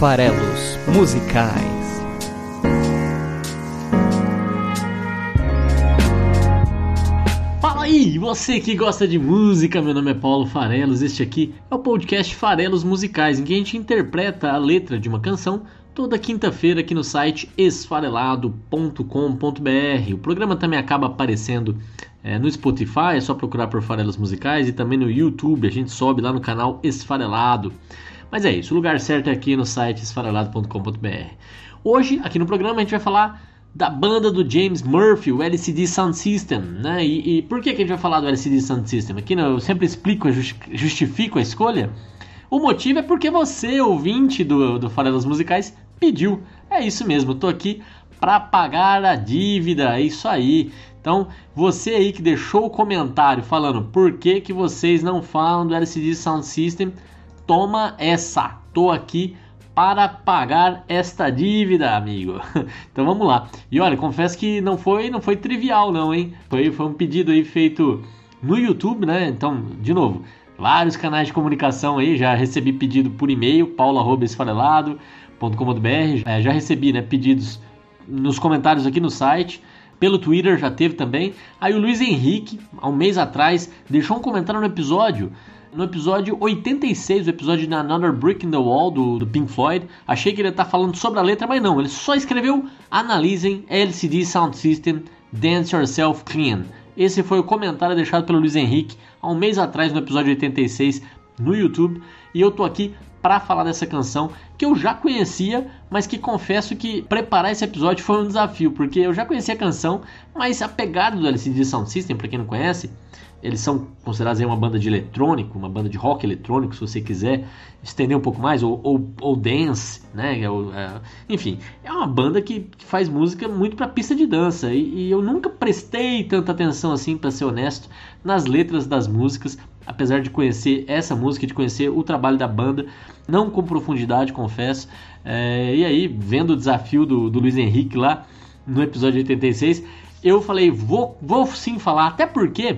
farelos musicais. Fala aí, você que gosta de música, meu nome é Paulo Farelos, este aqui é o podcast Farelos Musicais, em que a gente interpreta a letra de uma canção toda quinta-feira aqui no site esfarelado.com.br. O programa também acaba aparecendo é, no Spotify, é só procurar por Farelos Musicais e também no YouTube, a gente sobe lá no canal Esfarelado. Mas é isso, o lugar certo é aqui no site esfarelado.com.br. Hoje, aqui no programa, a gente vai falar da banda do James Murphy, o LCD Sound System, né? E, e por que, que a gente vai falar do LCD Sound System? Aqui eu sempre explico, justifico a escolha. O motivo é porque você, ouvinte do, do Farelas Musicais, pediu. É isso mesmo, eu tô aqui para pagar a dívida, é isso aí. Então, você aí que deixou o comentário falando por que, que vocês não falam do LCD Sound System, toma essa. Tô aqui para pagar esta dívida, amigo. Então vamos lá. E olha, confesso que não foi, não foi trivial não, hein? Foi, foi um pedido aí feito no YouTube, né? Então, de novo, vários canais de comunicação aí, já recebi pedido por e-mail, paulo@esfarelado.com.br, é, já recebi, né, pedidos nos comentários aqui no site. Pelo Twitter já teve também. Aí o Luiz Henrique, há um mês atrás, deixou um comentário no episódio no episódio 86, o episódio de Another Brick in the Wall do, do Pink Floyd. Achei que ele ia estar tá falando sobre a letra, mas não, ele só escreveu Analisem LCD Sound System Dance Yourself Clean. Esse foi o comentário deixado pelo Luiz Henrique há um mês atrás no episódio 86 no YouTube. E eu tô aqui para falar dessa canção que eu já conhecia, mas que confesso que preparar esse episódio foi um desafio, porque eu já conhecia a canção, mas a pegada do LCD Sound System, para quem não conhece, eles são considerados uma banda de eletrônico, uma banda de rock eletrônico, se você quiser estender um pouco mais, ou, ou, ou dance, né? É, é, enfim, é uma banda que, que faz música muito para pista de dança e, e, eu nunca prestei tanta atenção assim, para ser honesto, nas letras das músicas, apesar de conhecer essa música, de conhecer o trabalho da banda, não com profundidade, confesso. É, e aí, vendo o desafio do, do Luiz Henrique lá no episódio 86, eu falei, vou, vou sim falar, até porque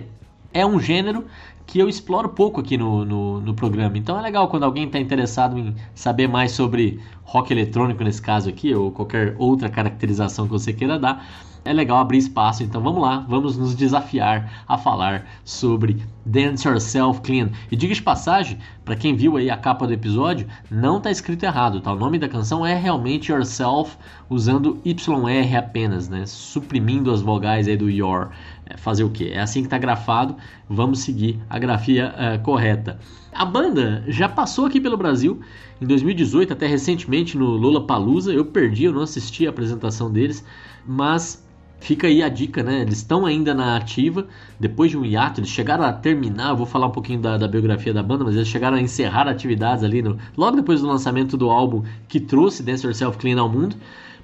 é um gênero que eu exploro pouco aqui no, no, no programa. Então é legal quando alguém está interessado em saber mais sobre rock eletrônico, nesse caso aqui, ou qualquer outra caracterização que você queira dar é legal abrir espaço. Então vamos lá, vamos nos desafiar a falar sobre Dance Yourself Clean. E diga de passagem, para quem viu aí a capa do episódio, não está escrito errado, tá? O nome da canção é realmente Yourself, usando YR apenas, né? Suprimindo as vogais aí do your. É, fazer o que? É assim que está grafado, vamos seguir a grafia uh, correta. A banda já passou aqui pelo Brasil em 2018, até recentemente no Lola Palusa. Eu perdi, eu não assisti a apresentação deles, mas Fica aí a dica, né? Eles estão ainda na ativa, depois de um hiato, eles chegaram a terminar, eu vou falar um pouquinho da, da biografia da banda, mas eles chegaram a encerrar atividades ali, no, logo depois do lançamento do álbum que trouxe Dance Yourself Clean ao mundo,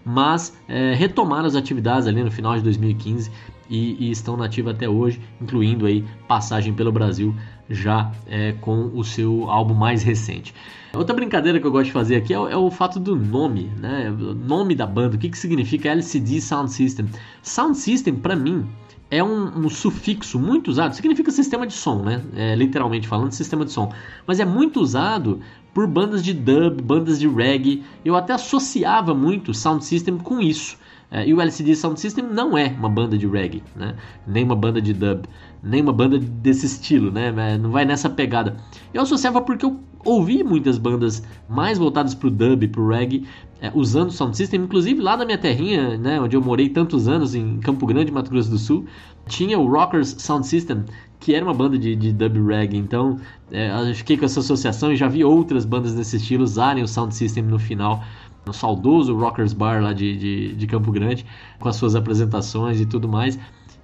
mas é, retomaram as atividades ali no final de 2015 e, e estão na ativa até hoje, incluindo aí passagem pelo Brasil já é, com o seu álbum mais recente. Outra brincadeira que eu gosto de fazer aqui é, é o fato do nome, né? O nome da banda, o que, que significa LCD Sound System. Sound System, para mim, é um, um, sufixo muito usado, significa sistema de som, né? É, literalmente falando, sistema de som. Mas é muito usado por bandas de dub, bandas de reggae. Eu até associava muito Sound System com isso. É, e o LCD Sound System não é uma banda de reggae, né? nem uma banda de dub, nem uma banda desse estilo, né? É, não vai nessa pegada. Eu associava porque eu ouvi muitas bandas mais voltadas para o dub, para o reggae, é, usando o Sound System, inclusive lá na minha terrinha, né, onde eu morei tantos anos, em Campo Grande, Mato Grosso do Sul, tinha o Rockers Sound System, que era uma banda de, de dub reggae, então é, eu fiquei com essa associação e já vi outras bandas desse estilo usarem o Sound System no final no saudoso Rockers Bar lá de, de, de Campo Grande, com as suas apresentações e tudo mais.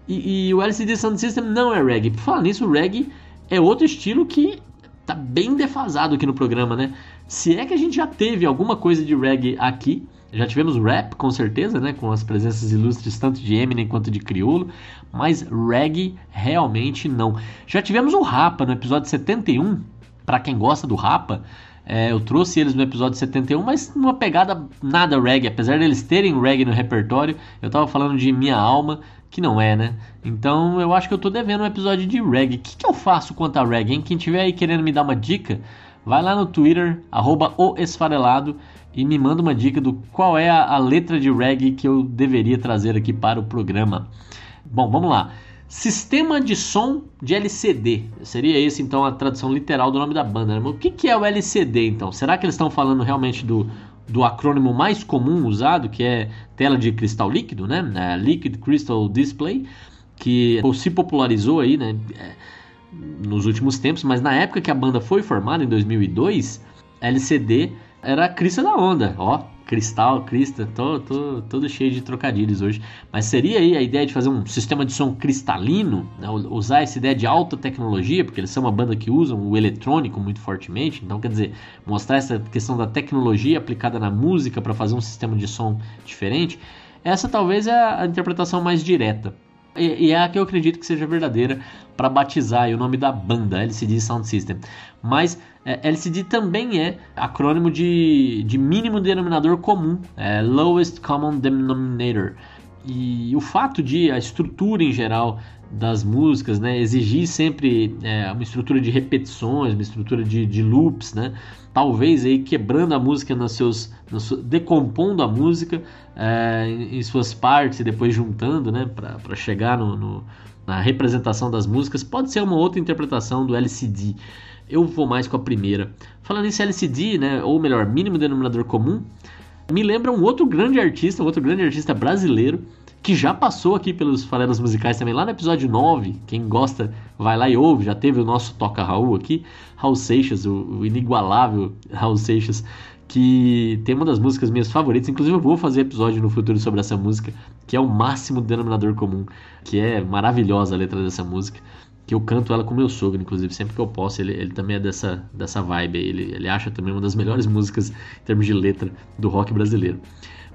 E, e, o LCD Sound System não é reggae. Por falar nisso, o reggae é outro estilo que tá bem defasado aqui no programa, né? Se é que a gente já teve alguma coisa de reggae aqui, já tivemos rap, com certeza, né? Com as presenças ilustres tanto de Eminem quanto de Criolo, mas reggae realmente não. Já tivemos o Rapa no episódio 71, para quem gosta do Rapa, é, eu trouxe eles no episódio 71, mas numa pegada nada reggae. Apesar deles terem reggae no repertório, eu tava falando de Minha Alma, que não é, né? Então eu acho que eu tô devendo um episódio de reggae. O que, que eu faço quanto a reggae, hein? Quem tiver aí querendo me dar uma dica, vai lá no Twitter, arroba o esfarelado, e me manda uma dica do qual é a, a letra de reggae que eu deveria trazer aqui para o programa. Bom, vamos lá. Sistema de som de LCD. Seria esse então a tradução literal do nome da banda. Né? Mas o que, que é o LCD então? Será que eles estão falando realmente do, do acrônimo mais comum usado, que é tela de cristal líquido, né? É, Liquid Crystal Display, que se popularizou aí, né? É, nos últimos tempos, mas na época que a banda foi formada, em 2002, LCD era a crista da onda, ó, cristal, crista, tô, tô, todo cheio de trocadilhos hoje. Mas seria aí a ideia de fazer um sistema de som cristalino, né? usar essa ideia de alta tecnologia, porque eles são uma banda que usam o eletrônico muito fortemente, então quer dizer, mostrar essa questão da tecnologia aplicada na música para fazer um sistema de som diferente. Essa talvez é a interpretação mais direta. E, é a que eu acredito que seja verdadeira para batizar o nome da banda, LCD Sound System. Mas é, LCD também é acrônimo de, de mínimo denominador comum, é Lowest Common Denominator. E o fato de a estrutura em geral das músicas, né, exigir sempre é, uma estrutura de repetições, uma estrutura de, de loops, né, talvez aí quebrando a música nos seus, nos, decompondo a música é, em, em, suas partes e depois juntando, né, para chegar no, no, na representação das músicas, pode ser uma outra interpretação do LCD. Eu vou mais com a primeira. Falando em LCD, né, ou melhor, mínimo denominador comum, me lembra um outro grande artista, um outro grande artista brasileiro, que já passou aqui pelos Farelas Musicais também, lá no episódio 9. Quem gosta, vai lá e ouve. Já teve o nosso Toca Raul aqui, Raul Seixas, o, o inigualável Raul Seixas, que tem uma das músicas minhas favoritas. Inclusive, eu vou fazer episódio no futuro sobre essa música, que é o máximo denominador comum, que é maravilhosa a letra dessa música que eu canto ela com meu sogro, inclusive, sempre que eu posso, ele, ele também é dessa, dessa vibe, ele, ele acha também uma das melhores músicas em termos de letra do rock brasileiro.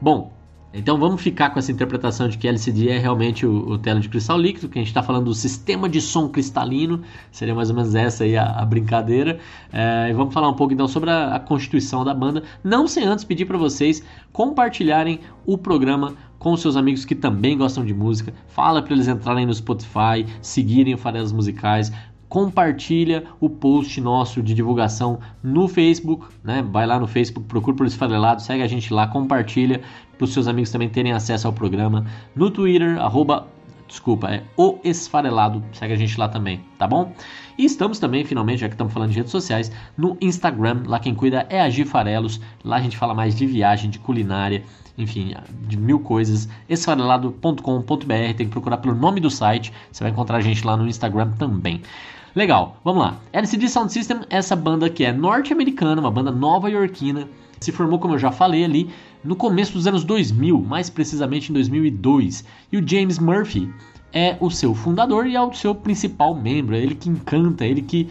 Bom, então vamos ficar com essa interpretação de que LCD é realmente o, o tela de cristal líquido, que a gente está falando do sistema de som cristalino, seria mais ou menos essa aí a, a brincadeira. É, e vamos falar um pouco então sobre a, a constituição da banda, não sem antes pedir para vocês compartilharem o programa com seus amigos que também gostam de música. Fala para eles entrarem no Spotify, seguirem o Farelas Musicais, compartilha o post nosso de divulgação no Facebook, né? Vai lá no Facebook, procura por Esfarelado, segue a gente lá, compartilha para os seus amigos também terem acesso ao programa. No Twitter, arroba, desculpa, é o Esfarelado, segue a gente lá também, tá bom? E estamos também, finalmente, já que estamos falando de redes sociais, no Instagram, lá quem cuida é a Gifarelos, lá a gente fala mais de viagem, de culinária, enfim, de mil coisas. Esfarelado.com.br, tem que procurar pelo nome do site, você vai encontrar a gente lá no Instagram também. Legal, vamos lá. LCD Sound System, essa banda que é norte-americana, uma banda nova-iorquina, se formou, como eu já falei ali, no começo dos anos 2000, mais precisamente em 2002. E o James Murphy é o seu fundador e é o seu principal membro, é ele que encanta, é ele que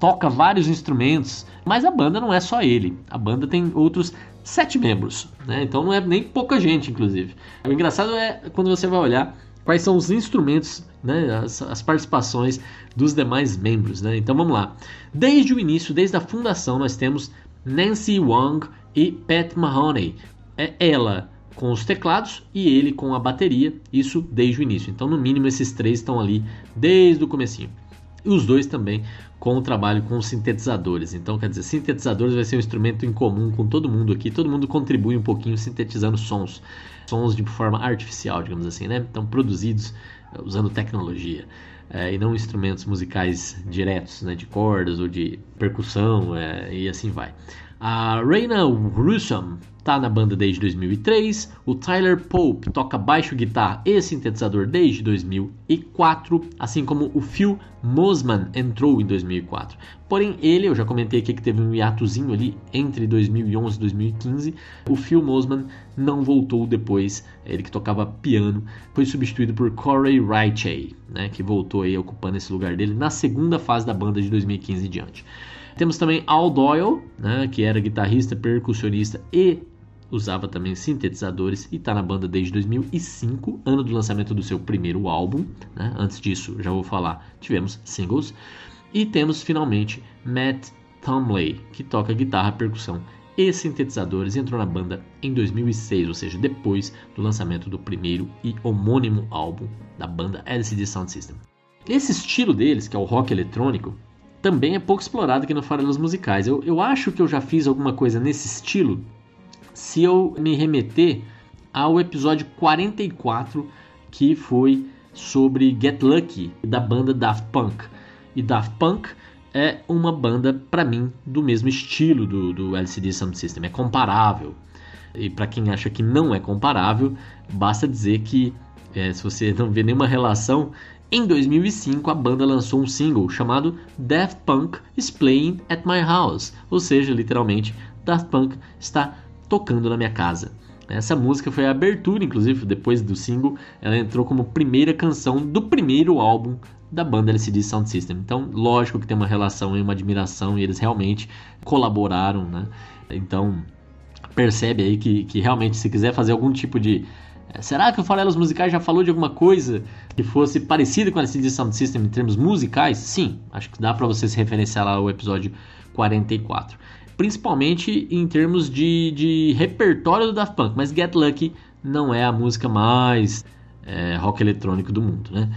toca vários instrumentos, mas a banda não é só ele. A banda tem outros sete membros, né? Então não é nem pouca gente, inclusive. O engraçado é quando você vai olhar quais são os instrumentos, né, as, as, participações dos demais membros. Né? Então vamos lá. Desde o início, desde a fundação, nós temos Nancy Wong e Pat Mahoney. É ela com os teclados e ele com a bateria, isso desde o início. Então, no mínimo, esses três estão ali desde o comecinho. E os dois também com o trabalho com sintetizadores. Então, quer dizer, sintetizadores vai ser um instrumento em comum com todo mundo aqui. Todo mundo contribui um pouquinho sintetizando sons, sons de forma artificial, digamos assim, né? Então, produzidos eh, usando tecnologia. É, e não instrumentos musicais diretos, né, de cordas ou de percussão é, e assim vai. A Reina Russam tá na banda desde 2003. O Tyler Pope toca baixo, guitarra e sintetizador desde 2004, assim como o Phil Mosman entrou em 2004. Porém, ele, eu já comentei aqui que teve um hiatozinho ali entre 2011 e 2015. O Phil Mosman não voltou depois, ele que tocava piano, foi substituído por Corey Ritchie, né, que voltou aí ocupando esse lugar dele na segunda fase da banda de 2015 em diante. Temos também Al Doyle, né, que era guitarrista, percussionista e usava também sintetizadores e está na banda desde 2005, ano do lançamento do seu primeiro álbum. Né? Antes disso, já vou falar, tivemos singles. E temos finalmente Matt Tomley, que toca guitarra, percussão e sintetizadores, e entrou na banda em 2006, ou seja, depois do lançamento do primeiro e homônimo álbum da banda LCD Sound System. Esse estilo deles, que é o rock eletrônico, também é pouco explorado aqui no Farelas Musicais. Eu, eu acho que eu já fiz alguma coisa nesse estilo se eu me remeter ao episódio 44, que foi sobre Get Lucky, da banda Daft Punk. E Daft Punk é uma banda, para mim, do mesmo estilo do, do LCD Sound System, é comparável. E para quem acha que não é comparável, basta dizer que, é, se você não vê nenhuma relação, em 2005 a banda lançou um single chamado Daft Punk is Playing at My House, ou seja, literalmente, Daft Punk está tocando na minha casa. Essa música foi a abertura, inclusive, depois do single, ela entrou como primeira canção do primeiro álbum da banda LCD Sound System. Então, lógico que tem uma relação e uma admiração e eles realmente colaboraram, né? Então, percebe aí que, que realmente se quiser fazer algum tipo de Será que o Farelos Musicais já falou de alguma coisa que fosse parecida com a LCD Sound System em termos musicais? Sim, acho que dá para você se referenciar lá ao episódio 44 principalmente em termos de, de repertório do Daft Punk, mas Get Lucky não é a música mais é, rock eletrônico do mundo, né?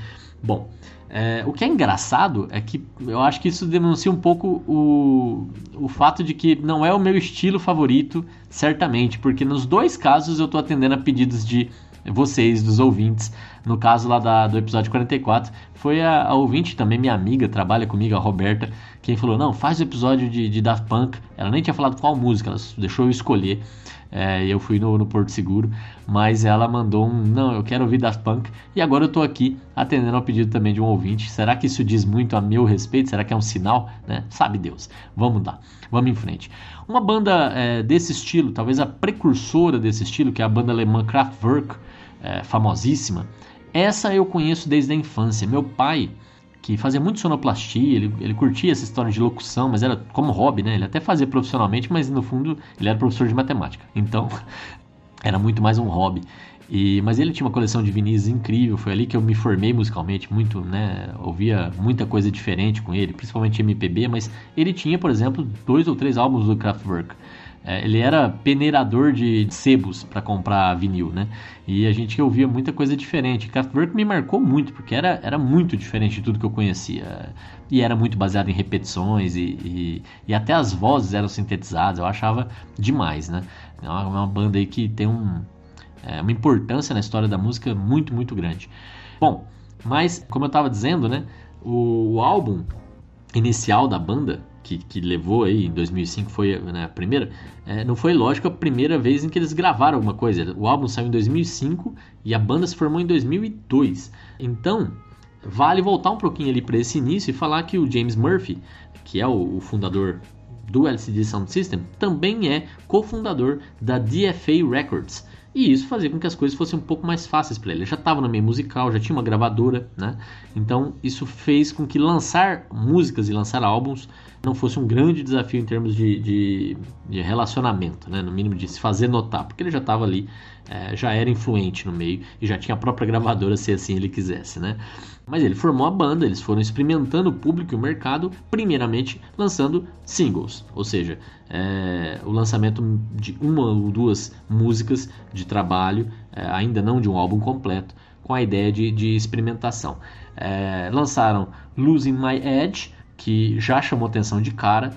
Bom, é, o que é engraçado é que eu acho que isso denuncia um pouco o, o fato de que não é o meu estilo favorito, certamente, porque nos dois casos eu estou atendendo a pedidos de vocês, dos ouvintes. No caso lá da, do episódio 44, foi a, a, ouvinte, também minha amiga, trabalha comigo, a Roberta, quem falou: Não, faz o episódio de, de Daft Punk. Ela nem tinha falado qual música, ela deixou eu escolher. É, eu fui no, no, Porto Seguro, mas ela mandou um: Não, eu quero ouvir Daft Punk. E agora eu tô aqui atendendo ao pedido também de um ouvinte. Será que isso diz muito a meu respeito? Será que é um sinal? Né? Sabe Deus. Vamos lá, vamos em frente. Uma banda é, desse estilo, talvez a precursora desse estilo, que é a banda alemã Kraftwerk é, famosíssima, essa eu conheço desde a infância. Meu pai, que fazia muito sonoplastia, ele, ele curtia essa história de locução, mas era como hobby, né? Ele até fazia profissionalmente, mas no fundo ele era professor de matemática. Então era muito mais um hobby. E, mas ele tinha uma coleção de vinis incrível, foi ali que eu me formei musicalmente, muito, né? Ouvia muita coisa diferente com ele, principalmente MPB, mas ele tinha, por exemplo, dois ou três álbuns do Kraftwerk. É, ele era peneirador de sebos para comprar vinil, né? E a gente ouvia muita coisa diferente. Kraftwerk me marcou muito, porque era, era muito diferente de tudo que eu conhecia. E era muito baseado em repetições e, e, e até as vozes eram sintetizadas. Eu achava demais, né? É uma, uma banda aí que tem um, é, uma importância na história da música muito, muito grande. Bom, mas como eu estava dizendo, né? O, o álbum inicial da banda que, que levou aí em 2005 foi né, a primeira, é, não foi lógico a primeira vez em que eles gravaram alguma coisa. O álbum saiu em 2005 e a banda se formou em 2002. Então, vale voltar um pouquinho ali para esse início e falar que o James Murphy, que é o, o fundador do LCD Sound System, também é cofundador da DFA Records. E isso fazia com que as coisas fossem um pouco mais fáceis para ele. Ele já estava no meio musical, já tinha uma gravadora, né? Então isso fez com que lançar músicas e lançar álbuns não fosse um grande desafio em termos de, de, de relacionamento, né? no mínimo de se fazer notar, porque ele já estava ali, é, já era influente no meio e já tinha a própria gravadora se assim ele quisesse. Né? Mas ele formou a banda, eles foram experimentando o público e o mercado, primeiramente lançando singles, ou seja, é, o lançamento de uma ou duas músicas de trabalho, é, ainda não de um álbum completo, com a ideia de, de experimentação. É, lançaram Losing My Edge, que já chamou atenção de cara,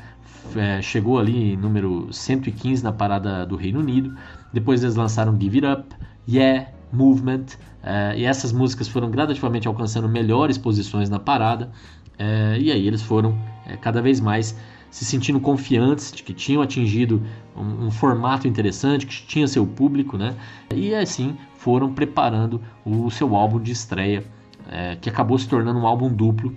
é, chegou ali em número 115 na parada do Reino Unido. Depois eles lançaram Give It Up, Yeah, Movement, é, e essas músicas foram gradativamente alcançando melhores posições na parada. É, e aí eles foram é, cada vez mais se sentindo confiantes de que tinham atingido um, um, formato interessante, que tinha seu público, né? E assim foram preparando o seu álbum de estreia, é, que acabou se tornando um álbum duplo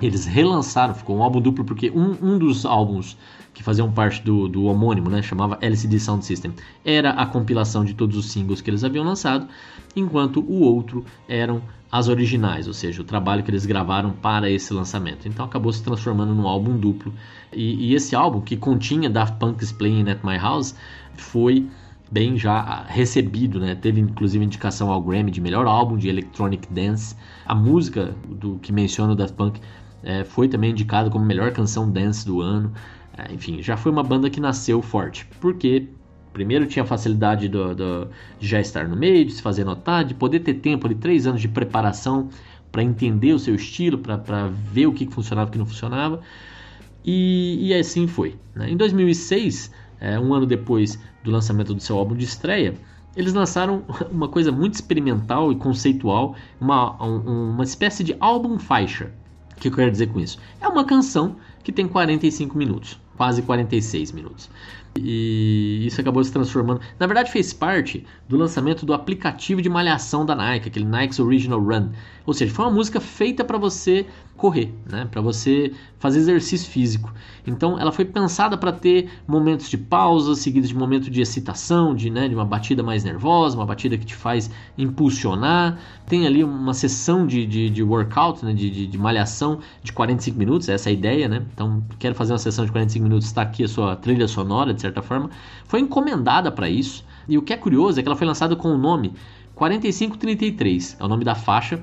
eles relançaram, ficou um álbum duplo, porque um, um dos álbuns que faziam parte do, do homônimo, né, chamava LCD Sound System, era a compilação de todos os singles que eles haviam lançado, enquanto o outro eram as originais, ou seja, o trabalho que eles gravaram para esse lançamento. Então acabou se transformando num álbum duplo. E, e esse álbum, que continha Daft Punk's Playing at My House, foi bem já recebido, né? Teve inclusive indicação ao Grammy de melhor álbum de electronic dance. A música do que menciona o Daft Punk é, foi também indicado como melhor canção dance do ano. É, enfim, já foi uma banda que nasceu forte, porque primeiro tinha a facilidade do, do, de já estar no meio, de se fazer notar, de poder ter tempo de três anos de preparação para entender o seu estilo, para ver o que funcionava e o que não funcionava. E, e assim foi. Né? Em 2006, é, um ano depois do lançamento do seu álbum de estreia, eles lançaram uma coisa muito experimental e conceitual, uma, um, uma espécie de álbum faixa. O que eu quero dizer com isso? É uma canção que tem 45 minutos, quase 46 minutos. E isso acabou se transformando. Na verdade, fez parte do lançamento do aplicativo de malhação da Nike, aquele Nike's Original Run. Ou seja, foi uma música feita para você correr, né? para você fazer exercício físico. Então, ela foi pensada para ter momentos de pausa, seguidos de momento de excitação, de, né, de uma batida mais nervosa, uma batida que te faz impulsionar. Tem ali uma sessão de, de, de workout, né, de, de, de, malhação de 45 minutos, essa é a ideia. Né? Então, quero fazer uma sessão de 45 minutos, está aqui a sua trilha sonora, de certa forma. Foi encomendada para isso. E o que é curioso é que ela foi lançada com o nome 4533, é o nome da faixa.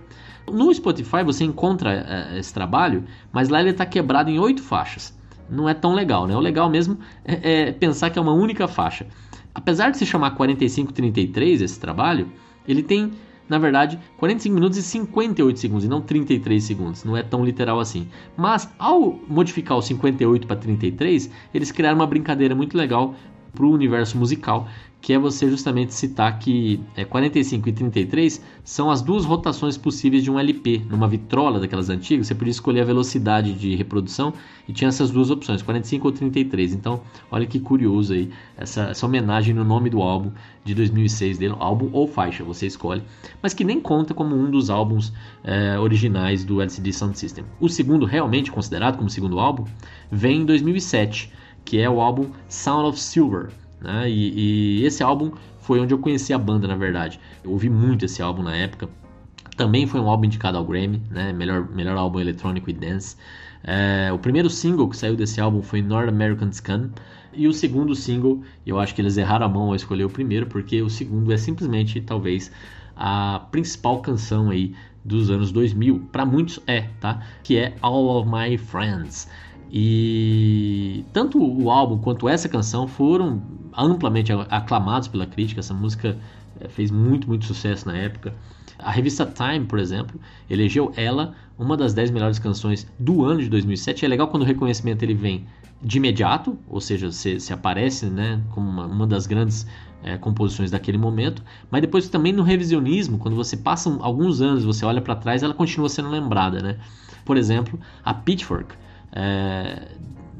No Spotify você encontra uh, esse trabalho, mas lá ele está quebrado em oito faixas. Não é tão legal, né? O legal mesmo é, é, pensar que é uma única faixa. Apesar de se chamar 4533 esse trabalho, ele tem, na verdade, 45 minutos e 58 segundos, e não 33 segundos. Não é tão literal assim. Mas ao modificar o 58 para 33, eles criaram uma brincadeira muito legal para o universo musical, que é você justamente citar que é, 45 e 33 são as duas rotações possíveis de um LP. Numa vitrola daquelas antigas, você podia escolher a velocidade de reprodução e tinha essas duas opções, 45 ou 33. Então, olha que curioso aí essa, essa homenagem no nome do álbum de 2006 dele, álbum ou faixa, você escolhe, mas que nem conta como um dos álbuns é, originais do LCD Sound System. O segundo, realmente considerado como segundo álbum, vem em 2007, que é o álbum Sound of Silver né? E, e, esse álbum foi onde eu conheci a banda, na verdade. Eu ouvi muito esse álbum na época. Também foi um álbum indicado ao Grammy, né? melhor, melhor álbum eletrônico e dance. É, o primeiro single que saiu desse álbum foi North American Scan. E o segundo single, eu acho que eles erraram a mão ao escolher o primeiro, porque o segundo é simplesmente, talvez, a principal canção aí dos anos 2000. Para muitos é, tá? Que é All of My Friends. E tanto o álbum quanto essa canção foram amplamente aclamados pela crítica. Essa música eh, fez muito, muito sucesso na época. A revista Time, por exemplo, elegeu ela uma das 10 melhores canções do ano de 2007. É legal quando o reconhecimento ele vem de imediato, ou seja, se, se aparece né, como uma, uma das grandes é, composições daquele momento, mas depois também no revisionismo, quando você passa alguns anos, você olha para trás, ela continua sendo lembrada. Né? Por exemplo, a Pitchfork é,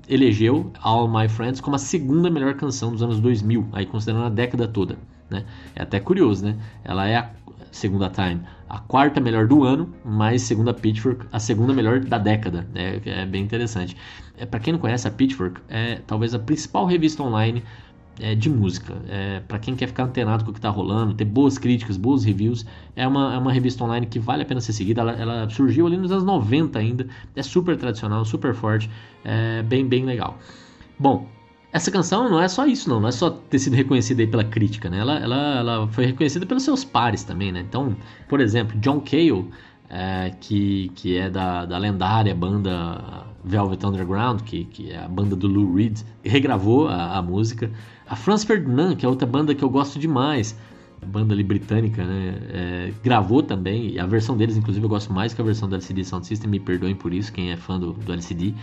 elegeu All My Friends como a segunda melhor canção dos anos 2000, aí considerando a década toda. Né? É até curioso, né? Ela é a segunda Time, a quarta melhor do ano, mas segundo a Pitchfork, a segunda melhor da década. Né? É bem interessante. É, para quem não conhece, a Pitchfork é talvez a principal revista online é, de música. É, para quem quer ficar antenado com o que está rolando, ter boas críticas, boas reviews, é uma, é uma revista online que vale a pena ser seguida. Ela, ela surgiu ali nos anos 90 ainda, é super tradicional, super forte, é bem, bem legal. Bom, essa canção não é só isso, não, não é só ter sido reconhecida aí pela crítica, né? Ela, ela, ela foi reconhecida pelos seus pares também, né? Então, por exemplo, John Cale, é, que, que é da, da lendária banda Velvet Underground, que, que é a banda do Lou Reed, regravou a, a música. A Franz Ferdinand, que é outra banda que eu gosto demais, banda ali britânica, né? É, gravou também, e a versão deles, inclusive, eu gosto mais que a versão do LCD Sound System, me perdoem por isso, quem é fã do, do LCD.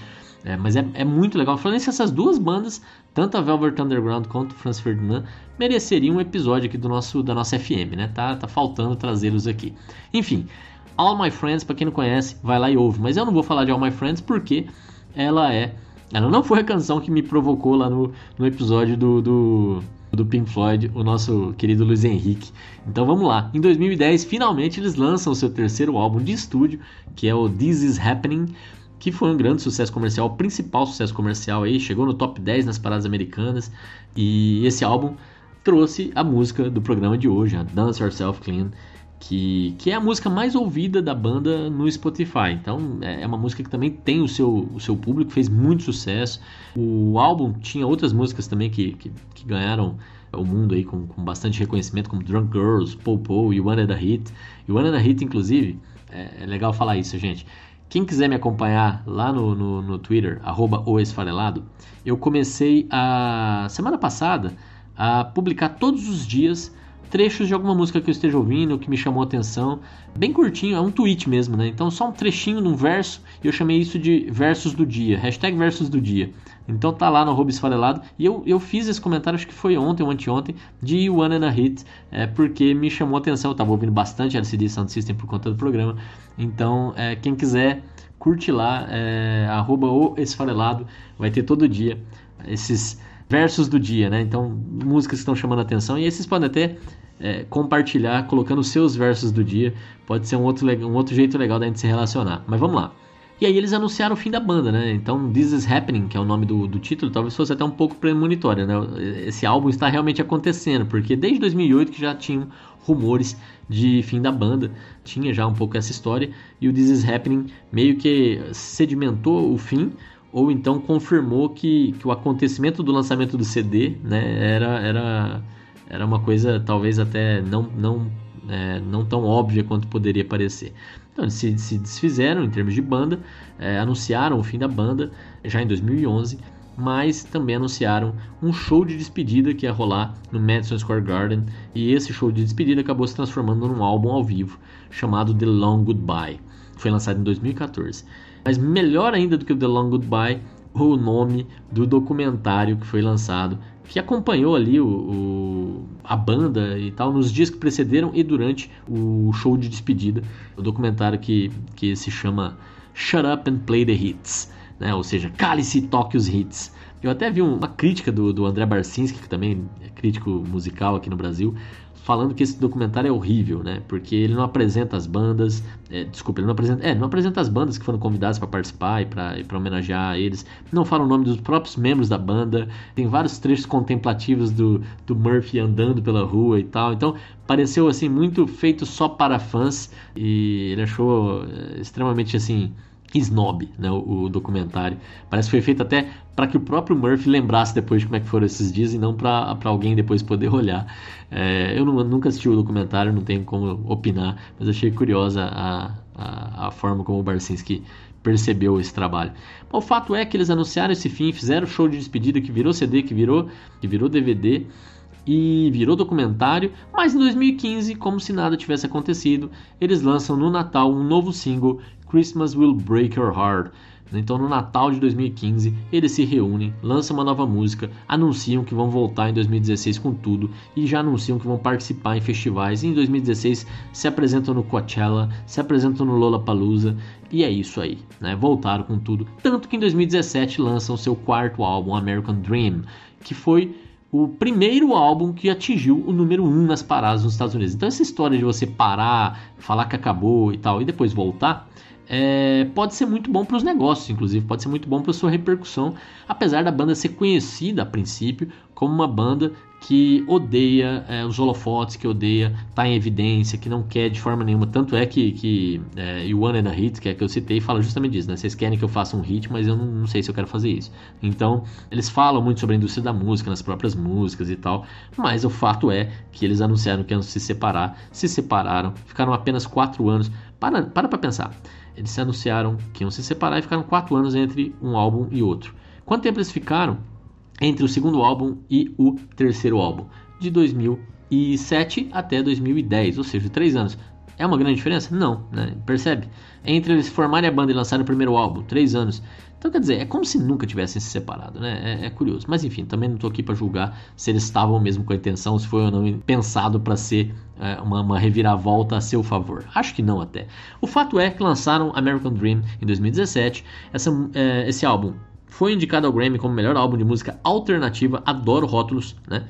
É, mas é, é, muito legal. Falando nisso, essas duas bandas, tanto a Velvet Underground quanto o Franz Ferdinand, mereceriam um episódio aqui do nosso, da nossa FM, né? Tá, tá faltando trazê-los aqui. Enfim, All My Friends, para quem não conhece, vai lá e ouve. Mas eu não vou falar de All My Friends porque ela é. Ela não foi a canção que me provocou lá no, no episódio do, do, do Pink Floyd, o nosso querido Luiz Henrique. Então vamos lá. Em 2010, finalmente eles lançam o seu terceiro álbum de estúdio, que é o This Is Happening, que foi um grande sucesso comercial, o principal sucesso comercial aí, chegou no top 10 nas paradas americanas. E esse álbum trouxe a música do programa de hoje, a Dance Yourself Clean que, que é a música mais ouvida da banda no Spotify. Então é, é uma música que também tem o seu, o seu público, fez muito sucesso. O álbum tinha outras músicas também que, que, que ganharam o mundo aí com, com, bastante reconhecimento, como Drunk Girls, Popo e One and a Hit. E One and a Hit, inclusive, é, é, legal falar isso, gente. Quem quiser me acompanhar lá no, no, no Twitter, arroba Esfarelado, eu comecei a semana passada a publicar todos os dias trechos de alguma música que eu esteja ouvindo, que me chamou a atenção. Bem curtinho, é um tweet mesmo, né? Então só um trechinho num verso, e eu chamei isso de versos do dia, hashtag versos do dia. Então tá lá no esfarelado. E eu, eu fiz esse comentário, acho que foi ontem ou anteontem, de One and a Hit, é, porque me chamou a atenção. Eu tava ouvindo bastante LCD Sound System por conta do programa. Então, é, quem quiser, curte lá, é, arroba o esfarelado, vai ter todo dia esses versos do dia, né? Então, músicas que estão chamando a atenção. E esses podem até é, compartilhar, colocando seus versos do dia. Pode ser um outro, um outro jeito legal da gente se relacionar. Mas vamos lá. E aí eles anunciaram o fim da banda, né? Então, This Is Happening, que é o nome do, do título, talvez fosse até um pouco premonitório, né? Esse álbum está realmente acontecendo, porque desde 2008 que já tinham rumores de fim da banda, tinha já um pouco essa história, e o This Is Happening meio que sedimentou o fim, ou então confirmou que, que o acontecimento do lançamento do CD, né, era, era, era uma coisa talvez até não, não, é, não tão óbvia quanto poderia parecer. Então eles se, se desfizeram em termos de banda, é, anunciaram o fim da banda já em 2011, mas também anunciaram um show de despedida que ia rolar no Madison Square Garden, e esse show de despedida acabou se transformando num álbum ao vivo chamado The Long Goodbye. Foi lançado em 2014. Mas melhor ainda do que o The Long Goodbye, o nome do documentário que foi lançado que acompanhou ali o, o, a banda e tal nos dias que precederam e durante o show de despedida, o documentário que, que se chama Shut Up and Play the Hits, né? ou seja, cale-se e toque os hits. Eu até vi uma crítica do, do André Barcinski, que também é crítico musical aqui no Brasil, falando que esse documentário é horrível, né? Porque ele não apresenta as bandas, é, desculpa, ele não apresenta, é, não apresenta as bandas que foram convidadas para participar e para homenagear eles, não fala o nome dos próprios membros da banda, tem vários trechos contemplativos do, do Murphy andando pela rua e tal, então pareceu assim muito feito só para fãs e ele achou é, extremamente assim snob, né, o, o, documentário. Parece que foi feito até para que o próprio Murphy lembrasse depois de como é que foram esses dias e não para alguém depois poder olhar. É, eu não, nunca assisti o documentário, não tenho como opinar, mas achei curiosa a, a, a forma como o Barcinski percebeu esse trabalho. Bom, o fato é que eles anunciaram esse fim, fizeram show de despedida que virou CD, que virou, que virou DVD e virou documentário, mas em 2015, como se nada tivesse acontecido, eles lançam no Natal um novo single Christmas Will Break Your Heart. Então, no Natal de 2015, eles se reúnem, lançam uma nova música, anunciam que vão voltar em 2016 com tudo e já anunciam que vão participar em festivais. E em 2016 se apresentam no Coachella, se apresentam no Lollapalooza e é isso aí, né? Voltaram com tudo. Tanto que em 2017 lançam seu quarto álbum, American Dream, que foi o primeiro álbum que atingiu o número 1 um nas paradas nos Estados Unidos. Então essa história de você parar, falar que acabou e tal, e depois voltar, é, pode ser muito bom para os negócios, inclusive, pode ser muito bom para sua repercussão, apesar da banda ser conhecida a princípio como uma banda que odeia é, os holofotes, que odeia estar tá em evidência, que não quer de forma nenhuma. Tanto é que, que é, You and a Hit, que é que eu citei, fala justamente disso, né? Vocês querem que eu faça um hit, mas eu não, não, sei se eu quero fazer isso. Então, eles falam muito sobre a indústria da música, nas próprias músicas e tal, mas o fato é que eles anunciaram que iam se separar, se separaram, ficaram apenas quatro anos. Para para pra pensar. Eles se anunciaram que iam se separar e ficaram quatro anos entre um álbum e outro. Quanto tempo eles ficaram entre o segundo álbum e o terceiro álbum? De 2007 até 2010, ou seja, três anos. É uma grande diferença? Não, né? percebe? Entre eles formarem a banda e lançarem o primeiro álbum, três anos. Então, quer dizer, é como se nunca tivessem se separado, né? É, é curioso. Mas enfim, também não estou aqui para julgar se eles estavam mesmo com a intenção, se foi ou não pensado para ser é, uma, uma, reviravolta a seu favor. Acho que não até. O fato é que lançaram American Dream em 2017. Essa, é, esse álbum foi indicado ao Grammy como melhor álbum de música alternativa. Adoro rótulos, né?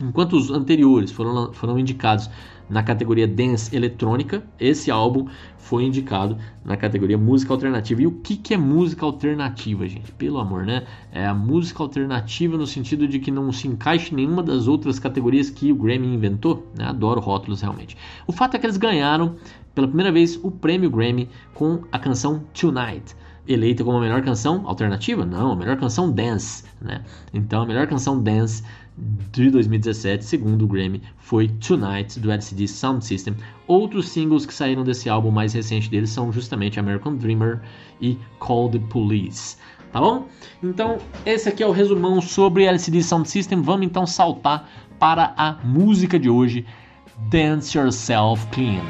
Enquanto os anteriores foram, foram indicados na categoria Dance Eletrônica, esse álbum foi indicado na categoria Música Alternativa. E o que, que é música alternativa, gente? Pelo amor, né? É a música alternativa no sentido de que não se encaixe em nenhuma das outras categorias que o Grammy inventou. Né? Adoro rótulos, realmente. O fato é que eles ganharam pela primeira vez o prêmio Grammy com a canção Tonight eleita como a melhor canção alternativa? Não, a melhor canção dance, né? Então, a melhor canção dance de 2017, segundo o Grammy, foi Tonight do LCD Sound System. Outros singles que saíram desse álbum mais recente deles são justamente American Dreamer e Call the Police. Tá bom? Então, esse aqui é o resumão sobre LCD Sound System. Vamos então saltar para a música de hoje. Dance Yourself Clean.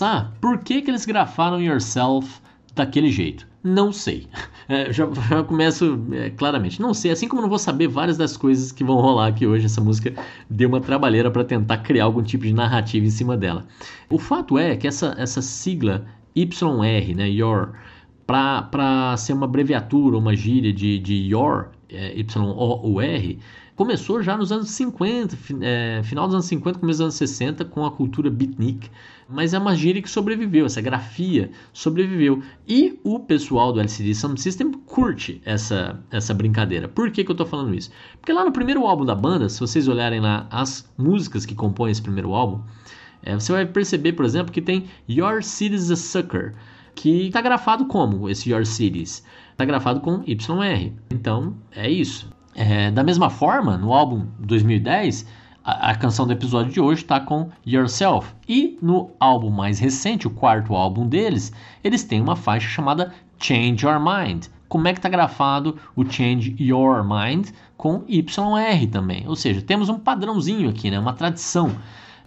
Começar, por que, que eles grafaram Yourself daquele jeito? Não sei. É, já, já, começo é, claramente. Não sei, assim como não vou saber várias das coisas que vão rolar aqui hoje, essa música deu uma trabalheira para tentar criar algum tipo de narrativa em cima dela. O fato é que essa, essa sigla YR, né, Your, para ser uma abreviatura, uma gíria de, de Your, é, Y-O-U-R, começou já nos anos 50, é, final dos anos 50, começo dos anos 60, com a cultura beatnik, mas é uma gíria que sobreviveu, essa grafia sobreviveu. E o pessoal do LCD Sound System curte essa, essa brincadeira. Por que, que eu estou falando isso? Porque lá no primeiro álbum da banda, se vocês olharem lá as músicas que compõem esse primeiro álbum, é, você vai perceber, por exemplo, que tem Your City's a Sucker, que está grafado como esse Your Cities? Está grafado com YR. Então, é isso. É, da mesma forma, no álbum 2010, a, a canção do episódio de hoje está com Yourself. E no álbum mais recente, o quarto álbum deles, eles têm uma faixa chamada Change Your Mind. Como é que está grafado o Change Your Mind com YR também? Ou seja, temos um padrãozinho aqui, né? uma tradição.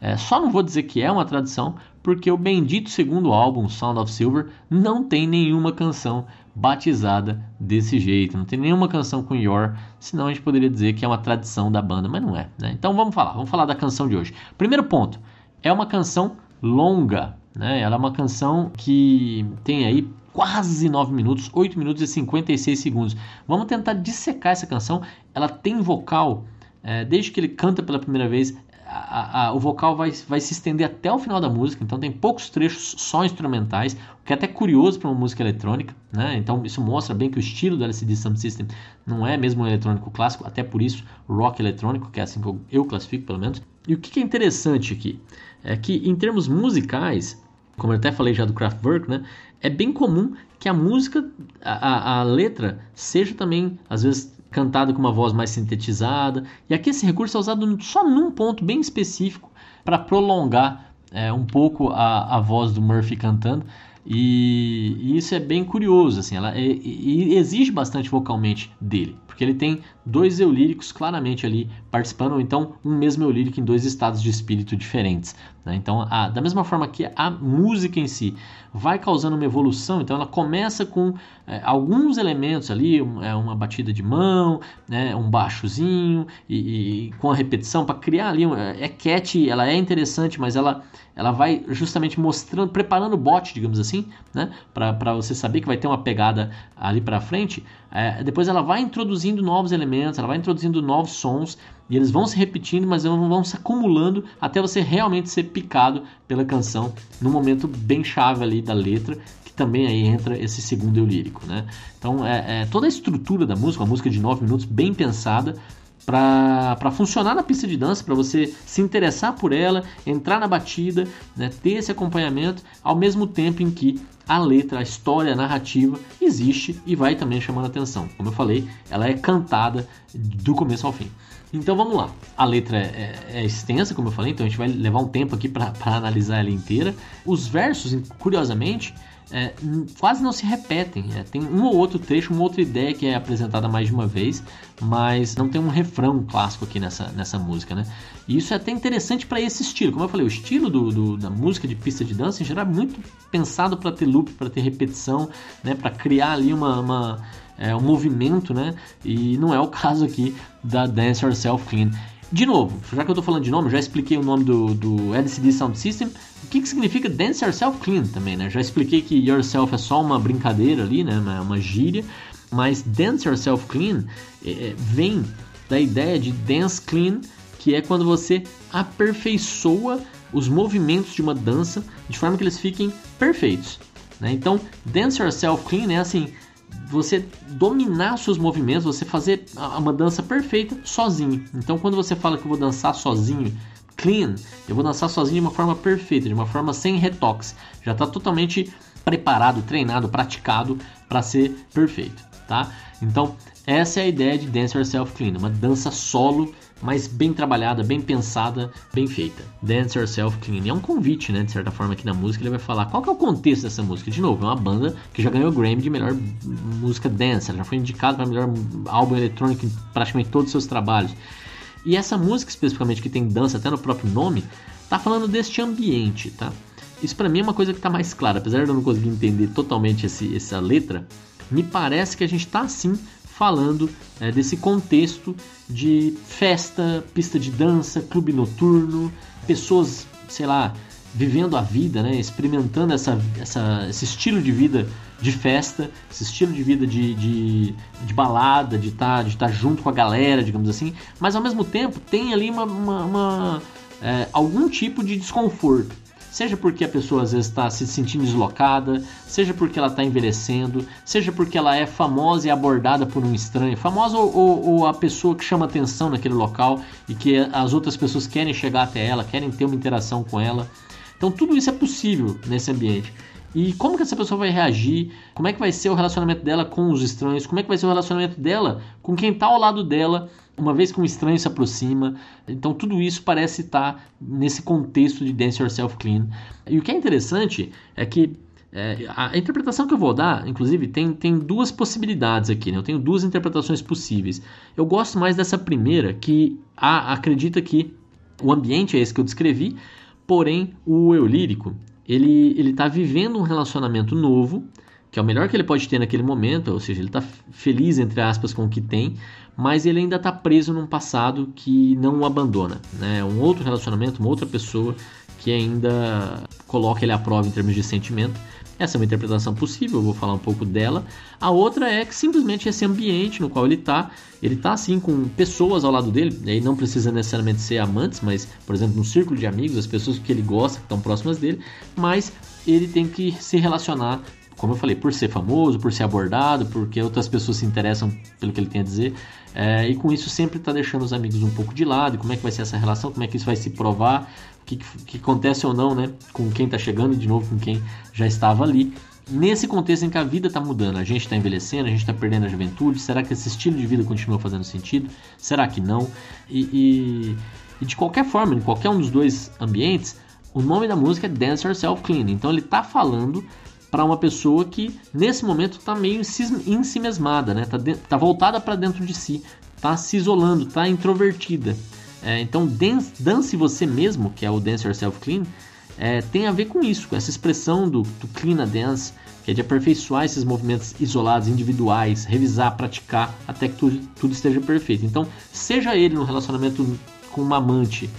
É, só não vou dizer que é uma tradição, porque o bendito segundo álbum, Sound of Silver, não tem nenhuma canção batizada desse jeito. Não tem nenhuma canção com Your, senão a gente poderia dizer que é uma tradição da banda, mas não é. Né? Então vamos falar, vamos falar da canção de hoje. Primeiro ponto, é uma canção longa, né? Ela é uma canção que tem aí quase 9 minutos, 8 minutos e 56 segundos. Vamos tentar dissecar essa canção. Ela tem vocal, é, desde que ele canta pela primeira vez, a, a, o vocal vai, vai se estender até o final da música, então tem poucos trechos só instrumentais, o que é até curioso para uma música eletrônica, né? Então isso mostra bem que o estilo do LCD Sound System não é mesmo um eletrônico clássico, até por isso rock eletrônico, que é assim que eu, eu classifico pelo menos. E o que é interessante aqui é que em termos musicais, como eu até falei já do Kraftwerk, né? É bem comum que a música, a, a letra seja também às vezes cantado com uma voz mais sintetizada. E aqui esse recurso é usado só num ponto bem específico para prolongar é, um pouco a, a voz do Murphy cantando. E, e, isso é bem curioso, assim, ela é, e exige bastante vocalmente dele, porque ele tem dois eu líricos claramente ali participando, ou então um mesmo eu lírico em dois estados de espírito diferentes. Né? Então, a, da mesma forma que a música em si vai causando uma evolução, então ela começa com é, alguns elementos ali, um, é, uma batida de mão, né, um baixozinho, e, e com a repetição para criar ali, é, é cat, ela é interessante, mas ela, ela vai justamente mostrando, preparando o bote, digamos assim, né, para você saber que vai ter uma pegada ali para frente. É, depois ela vai introduzindo novos elementos, ela vai introduzindo novos sons e eles vão se repetindo, mas vão se acumulando até você realmente ser picado pela canção no momento bem chave ali da letra, que também aí entra esse segundo eu lírico, né? Então é, é toda a estrutura da música, uma música de 9 minutos bem pensada para funcionar na pista de dança, para você se interessar por ela, entrar na batida, né, ter esse acompanhamento, ao mesmo tempo em que a letra, a história, a narrativa existe e vai também chamando atenção. Como eu falei, ela é cantada do começo ao fim. Então vamos lá. A letra é, é, extensa, como eu falei, então a gente vai levar um tempo aqui para analisar ela inteira. Os versos, curiosamente, é, quase não se repetem. É, tem um ou outro trecho, uma outra ideia que é apresentada mais de uma vez, mas não tem um refrão clássico aqui nessa, nessa música, né? E isso é até interessante para esse estilo. Como eu falei, o estilo do, do, da música de pista de dança em geral é muito pensado para ter loop, para ter repetição, né? Para criar ali uma, uma é, um movimento, né? E não é o caso aqui da Dance Yourself Clean. De novo, já que eu estou falando de nome, já expliquei o nome do, do LCD Sound System. O que, que significa Dance Yourself Clean também, né? Já expliquei que Yourself é só uma brincadeira ali, né? Uma, uma gíria. Mas Dance Yourself Clean é, é, vem da ideia de Dance Clean, que é quando você aperfeiçoa os movimentos de uma dança de forma que eles fiquem perfeitos. Né? Então, Dance Yourself Clean é assim, você dominar seus movimentos, você fazer uma dança perfeita sozinho. Então, quando você fala que eu vou dançar sozinho, clean, eu vou dançar sozinho de uma forma perfeita, de uma forma sem retoques. Já está totalmente preparado, treinado, praticado para ser perfeito, tá? Então, essa é a ideia de Dance Yourself Clean, uma dança solo mas bem trabalhada, bem pensada, bem feita. Dance Yourself Clean. É um convite, né, de certa forma, aqui na música. Ele vai falar qual que é o contexto dessa música. De novo, é uma banda que já ganhou o Grammy de melhor música dance. Ela já foi indicada para melhor álbum eletrônico em praticamente todos os seus trabalhos. E essa música, especificamente, que tem dança até no próprio nome, tá falando deste ambiente, tá? Isso para mim é uma coisa que tá mais clara. Apesar de eu não conseguir entender totalmente esse, essa letra, me parece que a gente tá assim falando é, desse contexto de festa, pista de dança, clube noturno, pessoas, sei lá, vivendo a vida, né? experimentando essa, essa, esse estilo de vida de festa, esse estilo de vida de, de, de balada, de estar tá, de tá junto com a galera, digamos assim, mas ao mesmo tempo tem ali uma, uma, uma é, algum tipo de desconforto. Seja porque a pessoa às vezes está se sentindo deslocada, seja porque ela está envelhecendo, seja porque ela é famosa e abordada por um estranho, famosa ou, ou, ou, a pessoa que chama atenção naquele local e que as outras pessoas querem chegar até ela, querem ter uma interação com ela. Então tudo isso é possível nesse ambiente. E como que essa pessoa vai reagir? Como é que vai ser o relacionamento dela com os estranhos? Como é que vai ser o relacionamento dela com quem está ao lado dela uma vez que um estranho se aproxima. Então tudo isso parece estar nesse contexto de Dance Yourself Clean. E o que é interessante é que é, a interpretação que eu vou dar, inclusive, tem, tem duas possibilidades aqui. Né? Eu tenho duas interpretações possíveis. Eu gosto mais dessa primeira, que a, acredita que o ambiente é esse que eu descrevi, porém o eu lírico ele está vivendo um relacionamento novo que é o melhor que ele pode ter naquele momento, ou seja, ele está feliz, entre aspas, com o que tem, mas ele ainda está preso num passado que não o abandona. Né? Um outro relacionamento, uma outra pessoa que ainda coloca ele à prova em termos de sentimento. Essa é uma interpretação possível, eu vou falar um pouco dela. A outra é que simplesmente esse ambiente no qual ele está, ele está assim com pessoas ao lado dele, e aí não precisa necessariamente ser amantes, mas, por exemplo, no círculo de amigos, as pessoas que ele gosta, que estão próximas dele, mas ele tem que se relacionar como eu falei, por ser famoso, por ser abordado, porque outras pessoas se interessam pelo que ele tem a dizer. É, e com isso sempre está deixando os amigos um pouco de lado. Como é que vai ser essa relação? Como é que isso vai se provar? O que, que acontece ou não, né? Com quem está chegando e de novo com quem já estava ali. Nesse contexto em que a vida está mudando, a gente está envelhecendo, a gente está perdendo a juventude, será que esse estilo de vida continua fazendo sentido? Será que não? E, e, e de qualquer forma, em qualquer um dos dois ambientes, o nome da música é Dance Yourself Clean. Então ele está falando para uma pessoa que nesse momento está meio em si mesmada, né? Tá, de, tá voltada para dentro de si, tá se isolando, tá introvertida. É, então dance, dance você mesmo, que é o Dance Yourself Clean, é, tem a ver com isso, com essa expressão do, do clean a dance, que é de aperfeiçoar esses movimentos isolados, individuais, revisar, praticar, até que tudo, tudo esteja perfeito. Então, seja ele no relacionamento com uma amante,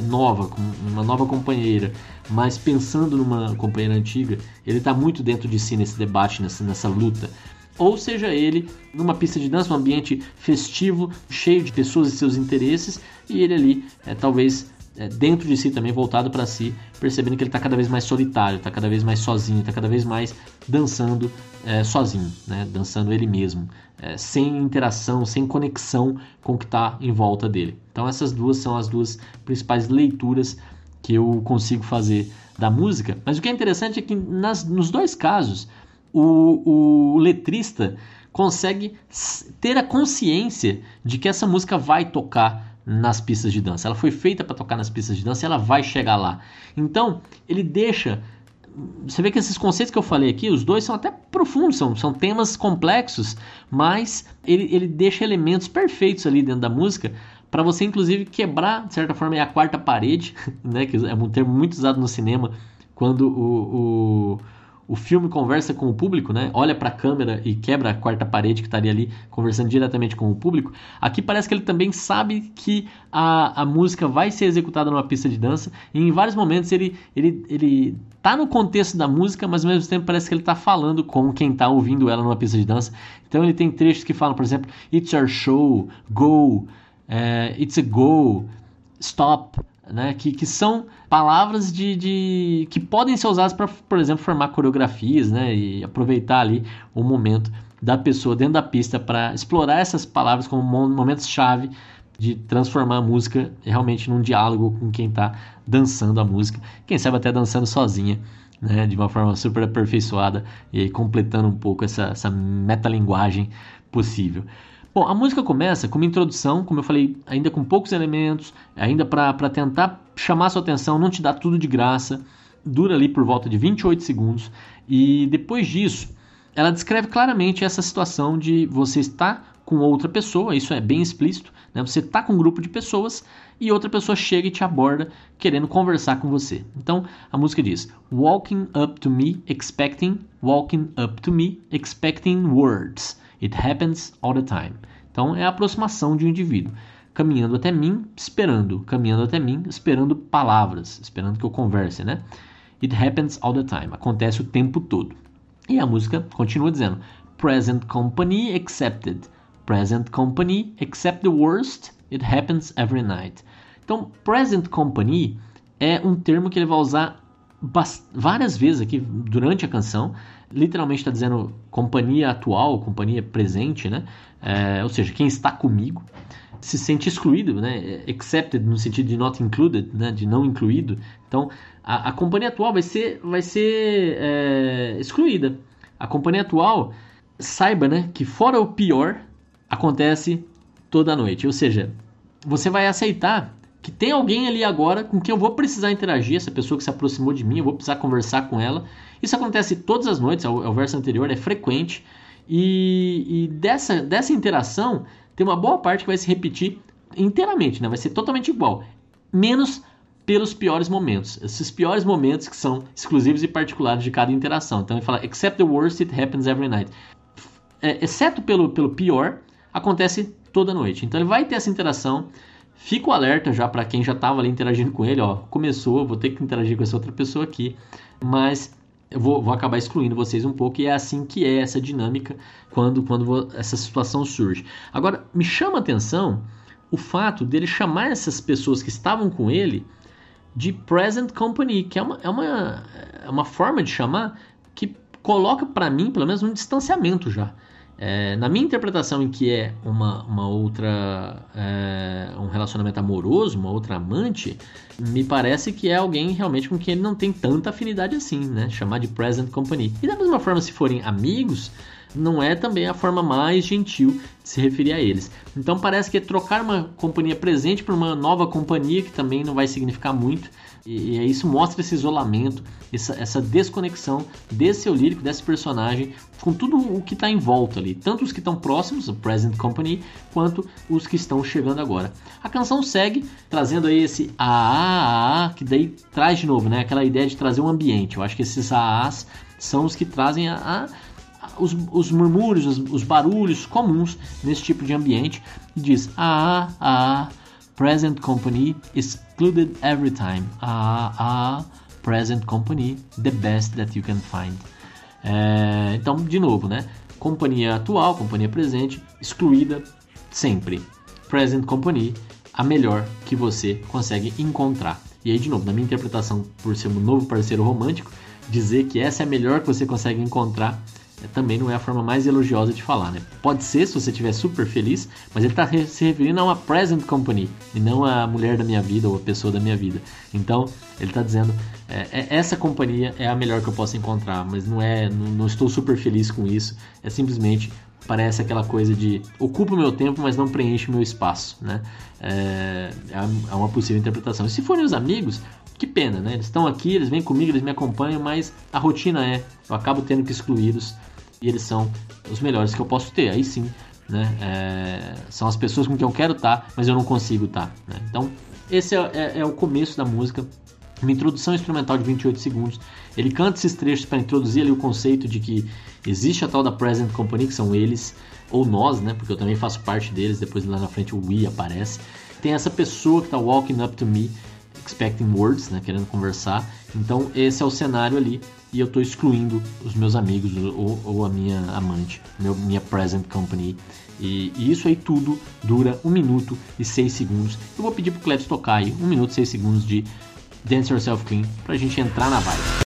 nova, com uma nova companheira, mas pensando numa companheira antiga, ele está muito dentro de si nesse debate, nessa, nessa luta. Ou seja ele numa pista de dança, um ambiente festivo, cheio de pessoas e seus interesses, e ele ali, é, talvez é, dentro de si também, voltado para si, percebendo que ele está cada vez mais solitário, está cada vez mais sozinho, está cada vez mais dançando é, sozinho, né? dançando ele mesmo, é, sem interação, sem conexão com o que está em volta dele. Então essas duas são as duas principais leituras que eu consigo fazer da música. Mas o que é interessante é que nas, nos dois casos o, o letrista consegue ter a consciência de que essa música vai tocar nas pistas de dança. Ela foi feita para tocar nas pistas de dança ela vai chegar lá. Então, ele deixa. Você vê que esses conceitos que eu falei aqui, os dois são até profundos, são, são temas complexos, mas ele, ele deixa elementos perfeitos ali dentro da música para você, inclusive, quebrar, de certa forma, a quarta parede, né, que é um termo muito usado no cinema, quando o, o o filme conversa com o público, né? Olha para a câmera e quebra a quarta parede que estaria ali conversando diretamente com o público. Aqui parece que ele também sabe que a, a música vai ser executada numa pista de dança e em vários momentos ele ele ele tá no contexto da música, mas ao mesmo tempo parece que ele está falando com quem está ouvindo ela numa pista de dança. Então ele tem trechos que falam, por exemplo, It's your show, go, uh, It's a go, stop, né? Que, que são palavras de, de que podem ser usadas para, por exemplo, formar coreografias, né? E aproveitar ali o momento da pessoa dentro da pista para explorar essas palavras como momentos chave de transformar a música realmente num diálogo com quem está dançando a música, quem sabe até dançando sozinha, né, de uma forma super aperfeiçoada e completando um pouco essa, essa metalinguagem possível. Bom, a música começa com uma introdução, como eu falei, ainda com poucos elementos, ainda para tentar chamar sua atenção, não te dar tudo de graça. Dura ali por volta de 28 segundos. E depois disso, ela descreve claramente essa situação de você estar com outra pessoa, isso é bem explícito, né? Você está com um grupo de pessoas e outra pessoa chega e te aborda querendo conversar com você. Então a música diz: Walking up to me, expecting, walking up to me, expecting words. It happens all the time. Então é a aproximação de um indivíduo caminhando até mim, esperando, caminhando até mim, esperando palavras, esperando que eu converse, né? It happens all the time. Acontece o tempo todo. E a música continua dizendo: Present company accepted. Present company accept the worst. It happens every night. Então, present company é um termo que ele vai usar várias vezes aqui durante a canção literalmente está dizendo companhia atual, companhia presente, né? É, ou seja, quem está comigo se sente excluído, né? Accepted no sentido de not included, né? De não incluído. Então, a, a companhia atual vai ser, vai ser é, excluída. A companhia atual saiba, né? Que fora o pior acontece toda noite. Ou seja, você vai aceitar que tem alguém ali agora com quem eu vou precisar interagir, essa pessoa que se aproximou de mim, eu vou precisar conversar com ela. Isso acontece todas as noites, ao, ao verso anterior, é frequente. E, e, dessa, dessa interação, tem uma boa parte que vai se repetir inteiramente, né? vai ser totalmente igual, menos pelos piores momentos. Esses piores momentos que são exclusivos e particulares de cada interação. Então ele fala, except the worst, it happens every night. É, exceto pelo, pelo pior, acontece toda noite. Então ele vai ter essa interação Fico alerta já para quem já estava ali interagindo com ele, ó, começou, vou ter que interagir com essa outra pessoa aqui, mas eu vou, vou acabar excluindo vocês um pouco e é assim que é essa dinâmica quando, quando essa situação surge. Agora, me chama a atenção o fato dele chamar essas pessoas que estavam com ele de present company, que é uma, é uma, é uma forma de chamar que coloca para mim, pelo menos, um distanciamento já. É, na minha interpretação, em que é uma, uma outra. É, um relacionamento amoroso, uma outra amante, me parece que é alguém realmente com quem ele não tem tanta afinidade assim, né? Chamar de present company. E da mesma forma, se forem amigos, não é também a forma mais gentil de se referir a eles. Então parece que é trocar uma companhia presente por uma nova companhia, que também não vai significar muito. E, e isso mostra esse isolamento, essa, essa desconexão desse seu lírico, desse personagem, com tudo o que está em volta ali. Tanto os que estão próximos, o Present Company, quanto os que estão chegando agora. A canção segue trazendo aí esse a a que daí traz de novo, né? Aquela ideia de trazer um ambiente. Eu acho que esses aás são os que trazem a, a os, os, murmúrios, os, os, barulhos comuns nesse tipo de ambiente. Diz a a present company excluded every time. Ah, ah, present company, the best that you can find. É, então, de novo, né? Companhia atual, companhia presente, excluída sempre. Present company, a melhor que você consegue encontrar. E aí, de novo, na minha interpretação, por ser um novo parceiro romântico, dizer que essa é a melhor que você consegue encontrar também não é a forma mais elogiosa de falar, né? Pode ser se você estiver super feliz, mas ele está se referindo a uma present company e não a mulher da minha vida ou a pessoa da minha vida. Então ele está dizendo é, é, essa companhia é a melhor que eu posso encontrar, mas não é, não, não estou super feliz com isso. É simplesmente parece aquela coisa de ocupa o meu tempo, mas não preenche o meu espaço, né? É, é uma possível interpretação. E se forem os amigos, que pena, né? Eles estão aqui, eles vêm comigo, eles me acompanham, mas a rotina é, eu acabo tendo que excluí-los e eles são os melhores que eu posso ter. Aí sim, né? É, são as pessoas com quem eu quero estar, mas eu não consigo estar. Né? Então, esse é, é, é, o começo da música. Uma introdução instrumental de 28 segundos. Ele canta esses trechos para introduzir ali o conceito de que existe a tal da Present Company, que são eles, ou nós, né? Porque eu também faço parte deles. Depois lá na frente o We aparece. Tem essa pessoa que está walking up to me, expecting words, né? Querendo conversar. Então, esse é o cenário ali e eu estou excluindo os meus amigos ou, ou a minha amante, meu, minha present company. E, e, isso aí tudo dura 1 minuto e 6 segundos. Eu vou pedir pro Cletus tocar aí 1 minuto e 6 segundos de Dance Yourself Clean pra gente entrar na vibe.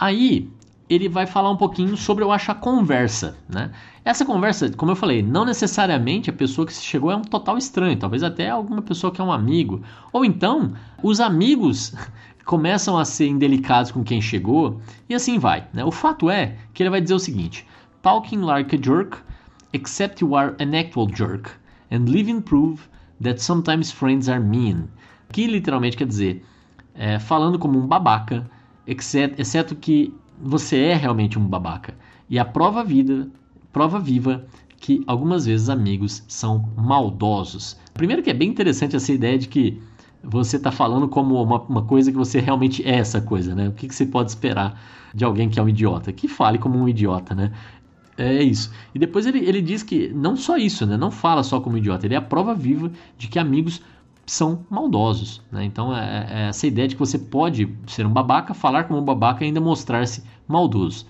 Aí ele vai falar um pouquinho sobre eu acho a conversa, né? Essa conversa, como eu falei, não necessariamente a pessoa que chegou é um total estranho, talvez até alguma pessoa que é um amigo, ou então os amigos começam a ser indelicados com quem chegou e assim vai, né? O fato é que ele vai dizer o seguinte: talking like a jerk, except you are an actual jerk, and living proof that sometimes friends are mean. Que literalmente quer dizer é, falando como um babaca, exceto, exceto que você é realmente um babaca. E a prova vida, prova viva que algumas vezes amigos são maldosos. Primeiro que é bem interessante essa ideia de que você está falando como uma, uma, coisa que você realmente é essa coisa, né? O que, que você pode esperar de alguém que é um idiota? Que fale como um idiota, né? É isso. E depois ele, ele diz que não só isso, né? Não fala só como idiota, ele é a prova viva de que amigos são maldosos. Né? Então, é, é, essa ideia de que você pode ser um babaca, falar como um babaca e ainda mostrar-se maldoso.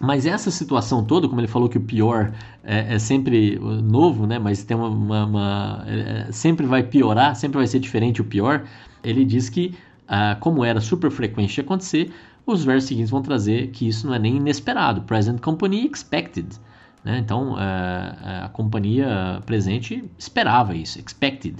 Mas essa situação toda, como ele falou que o pior é, é sempre novo, né? mas tem uma, uma, uma é, sempre vai piorar, sempre vai ser diferente o pior, ele diz que, ah, como era super frequente de acontecer, os versos seguintes vão trazer que isso não é nem inesperado. Present company expected. Né? Então, a companhia presente esperava isso, expected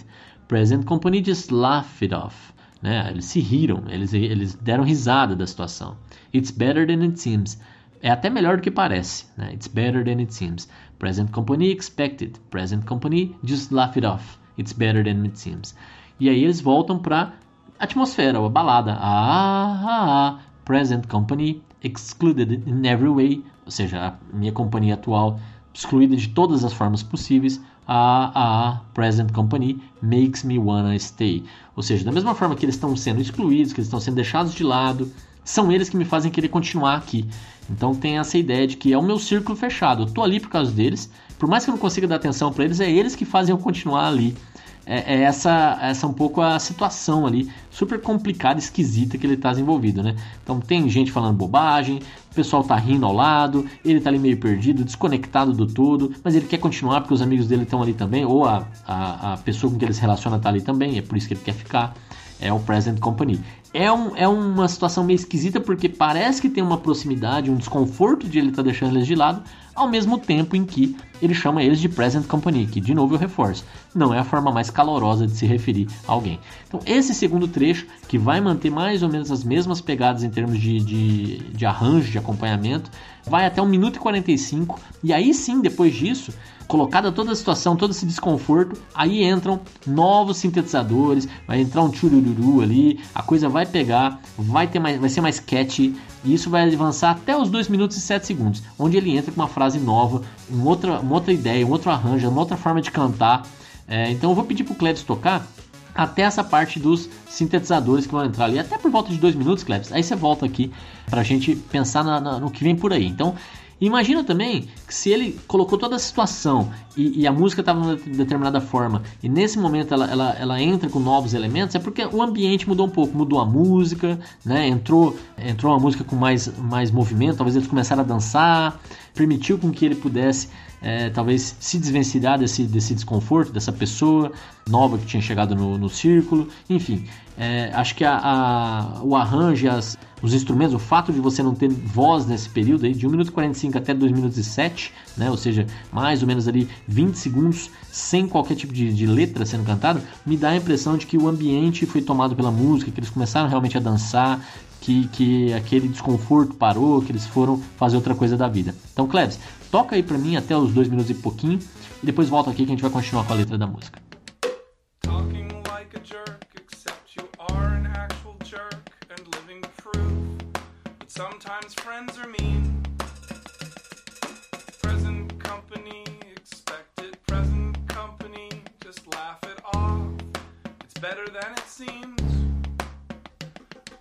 present company just laughed it off. Né? Eles se riram, eles, eles deram risada da situação. It's better than it seems. É até melhor do que parece. Né? It's better than it seems. Present company expected. Present company just laughed it off. It's better than it seems. E aí eles voltam para atmosfera, a balada. Ah, ah, ah. Present company excluded in every way. Ou seja, a minha companhia atual excluída de todas as formas possíveis a, a present company makes me wanna stay. Ou seja, da mesma forma que eles estão sendo excluídos, que eles estão sendo deixados de lado, são eles que me fazem querer continuar aqui. Então tem essa ideia de que é o meu círculo fechado. Eu tô ali por causa deles. Por mais que eu não consiga dar atenção para eles, é eles que fazem eu continuar ali é, é, essa, essa um pouco a situação ali, super complicada, esquisita que ele está envolvido, né? Então tem gente falando bobagem, o pessoal tá rindo ao lado, ele tá ali meio perdido, desconectado do todo, mas ele quer continuar porque os amigos dele estão ali também, ou a, a, a pessoa com que ele se relaciona tá ali também, é por isso que ele quer ficar. É o Present Company. É, um, é uma situação meio esquisita porque parece que tem uma proximidade, um desconforto de ele estar tá deixando eles de lado, ao mesmo tempo em que ele chama eles de present company, que de novo eu reforço, não é a forma mais calorosa de se referir a alguém. Então, esse segundo trecho, que vai manter mais ou menos as mesmas pegadas em termos de, de, de arranjo, de acompanhamento, vai até 1 minuto e 45, e aí sim, depois disso, colocada toda a situação, todo esse desconforto, aí entram novos sintetizadores, vai entrar um churururu ali, a coisa vai pegar, vai ter mais, vai ser mais catchy, e isso vai avançar até os 2 minutos e 7 segundos, onde ele entra com uma frase nova, uma outra, uma outra ideia, um outro arranjo, uma outra forma de cantar. É, então eu vou pedir pro Cleves tocar até essa parte dos sintetizadores que vão entrar ali, até por volta de 2 minutos, Cleves. Aí você volta aqui pra gente pensar na, na, no que vem por aí. Então Imagina também que se ele colocou toda a situação e, e a música estava de determinada forma e nesse momento ela, ela, ela, entra com novos elementos, é porque o ambiente mudou um pouco, mudou a música, né? entrou, entrou uma música com mais, mais movimento, talvez eles começaram a dançar, permitiu com que ele pudesse é, talvez se desvencilhar desse, desse desconforto, dessa pessoa nova que tinha chegado no, no círculo, enfim. É, acho que a, a, o arranjo, as, os instrumentos, o fato de você não ter voz nesse período aí, de 1 minuto e 45 até 2 minutos e 7, né, ou seja, mais ou menos ali 20 segundos sem qualquer tipo de, de letra sendo cantada, me dá a impressão de que o ambiente foi tomado pela música, que eles começaram realmente a dançar, que, que aquele desconforto parou, que eles foram fazer outra coisa da vida. Então, Klebs, toca aí pra mim até os dois minutos e pouquinho, e depois volta aqui que a gente vai continuar com a letra da música. Sometimes friends are mean. Present company, expected present company, just laugh it off. It's better than it seems.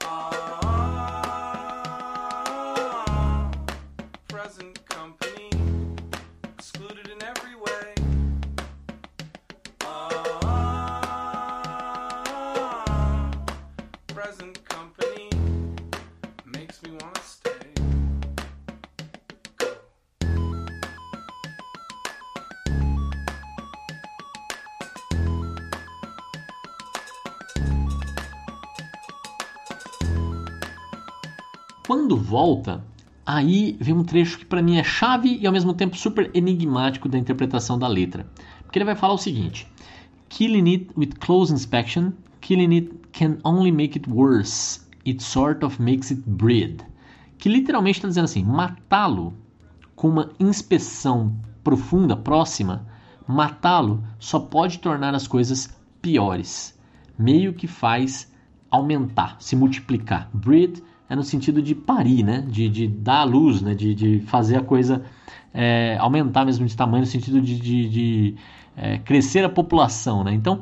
Ah, Quando volta, aí vem um trecho que para mim é chave e ao mesmo tempo super enigmático da interpretação da letra. Porque ele vai falar o seguinte: Killing it with close inspection, killing it can only make it worse. It sort of makes it breed. Que literalmente está dizendo assim: matá-lo com uma inspeção profunda, próxima, matá-lo só pode tornar as coisas piores. Meio que faz aumentar, se multiplicar. Breed é no sentido de parir, né? De, de dar à luz, né? De, de fazer a coisa é, aumentar mesmo de tamanho, no sentido de, de, de é, crescer a população, né? Então,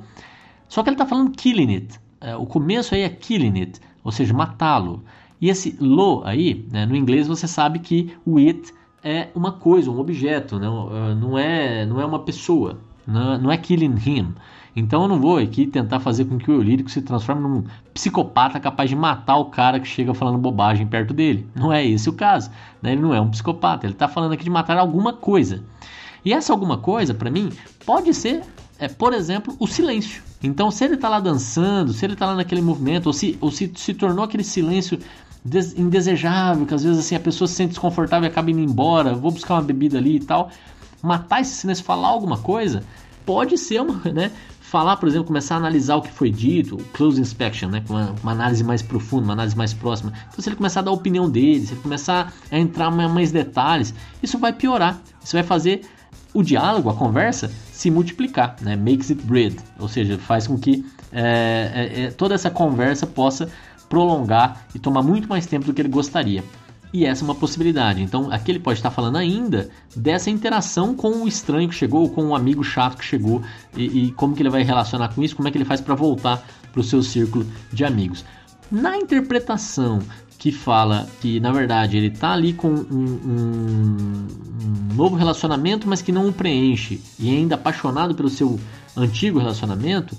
só que ele está falando killing it. É, o começo aí é killing it, ou seja, matá-lo. E esse lo aí, né, no inglês você sabe que o it é uma coisa, um objeto, não, não, é, não é uma pessoa, não, não é killing him. Então eu não vou aqui tentar fazer com que o lírico se transforme num psicopata capaz de matar o cara que chega falando bobagem perto dele. Não é esse o caso. Né? Ele não é um psicopata, ele está falando aqui de matar alguma coisa. E essa alguma coisa, para mim, pode ser, é, por exemplo, o silêncio. Então, se ele está lá dançando, se ele está lá naquele movimento, ou se, ou se se tornou aquele silêncio des indesejável, que às vezes assim a pessoa se sente desconfortável e acaba indo embora, vou buscar uma bebida ali e tal. Matar esse silêncio, falar alguma coisa, pode ser uma, né? Falar, por exemplo, começar a analisar o que foi dito, close inspection, né? Uma, uma análise mais profunda, uma análise mais próxima. Então, se ele começar a dar a opinião dele, se ele começar a entrar em mais detalhes, isso vai piorar. Isso vai fazer o diálogo, a conversa, se multiplicar, né? Makes it breed, ou seja, faz com que é, é, toda essa conversa possa prolongar e tomar muito mais tempo do que ele gostaria. E essa é uma possibilidade. Então, aqui ele pode estar falando ainda dessa interação com o estranho que chegou, com o amigo chato que chegou, e, e como que ele vai relacionar com isso, como é que ele faz para voltar para o seu círculo de amigos. Na interpretação que fala que, na verdade, ele está ali com um, um, um novo relacionamento, mas que não o preenche, e ainda apaixonado pelo seu antigo relacionamento,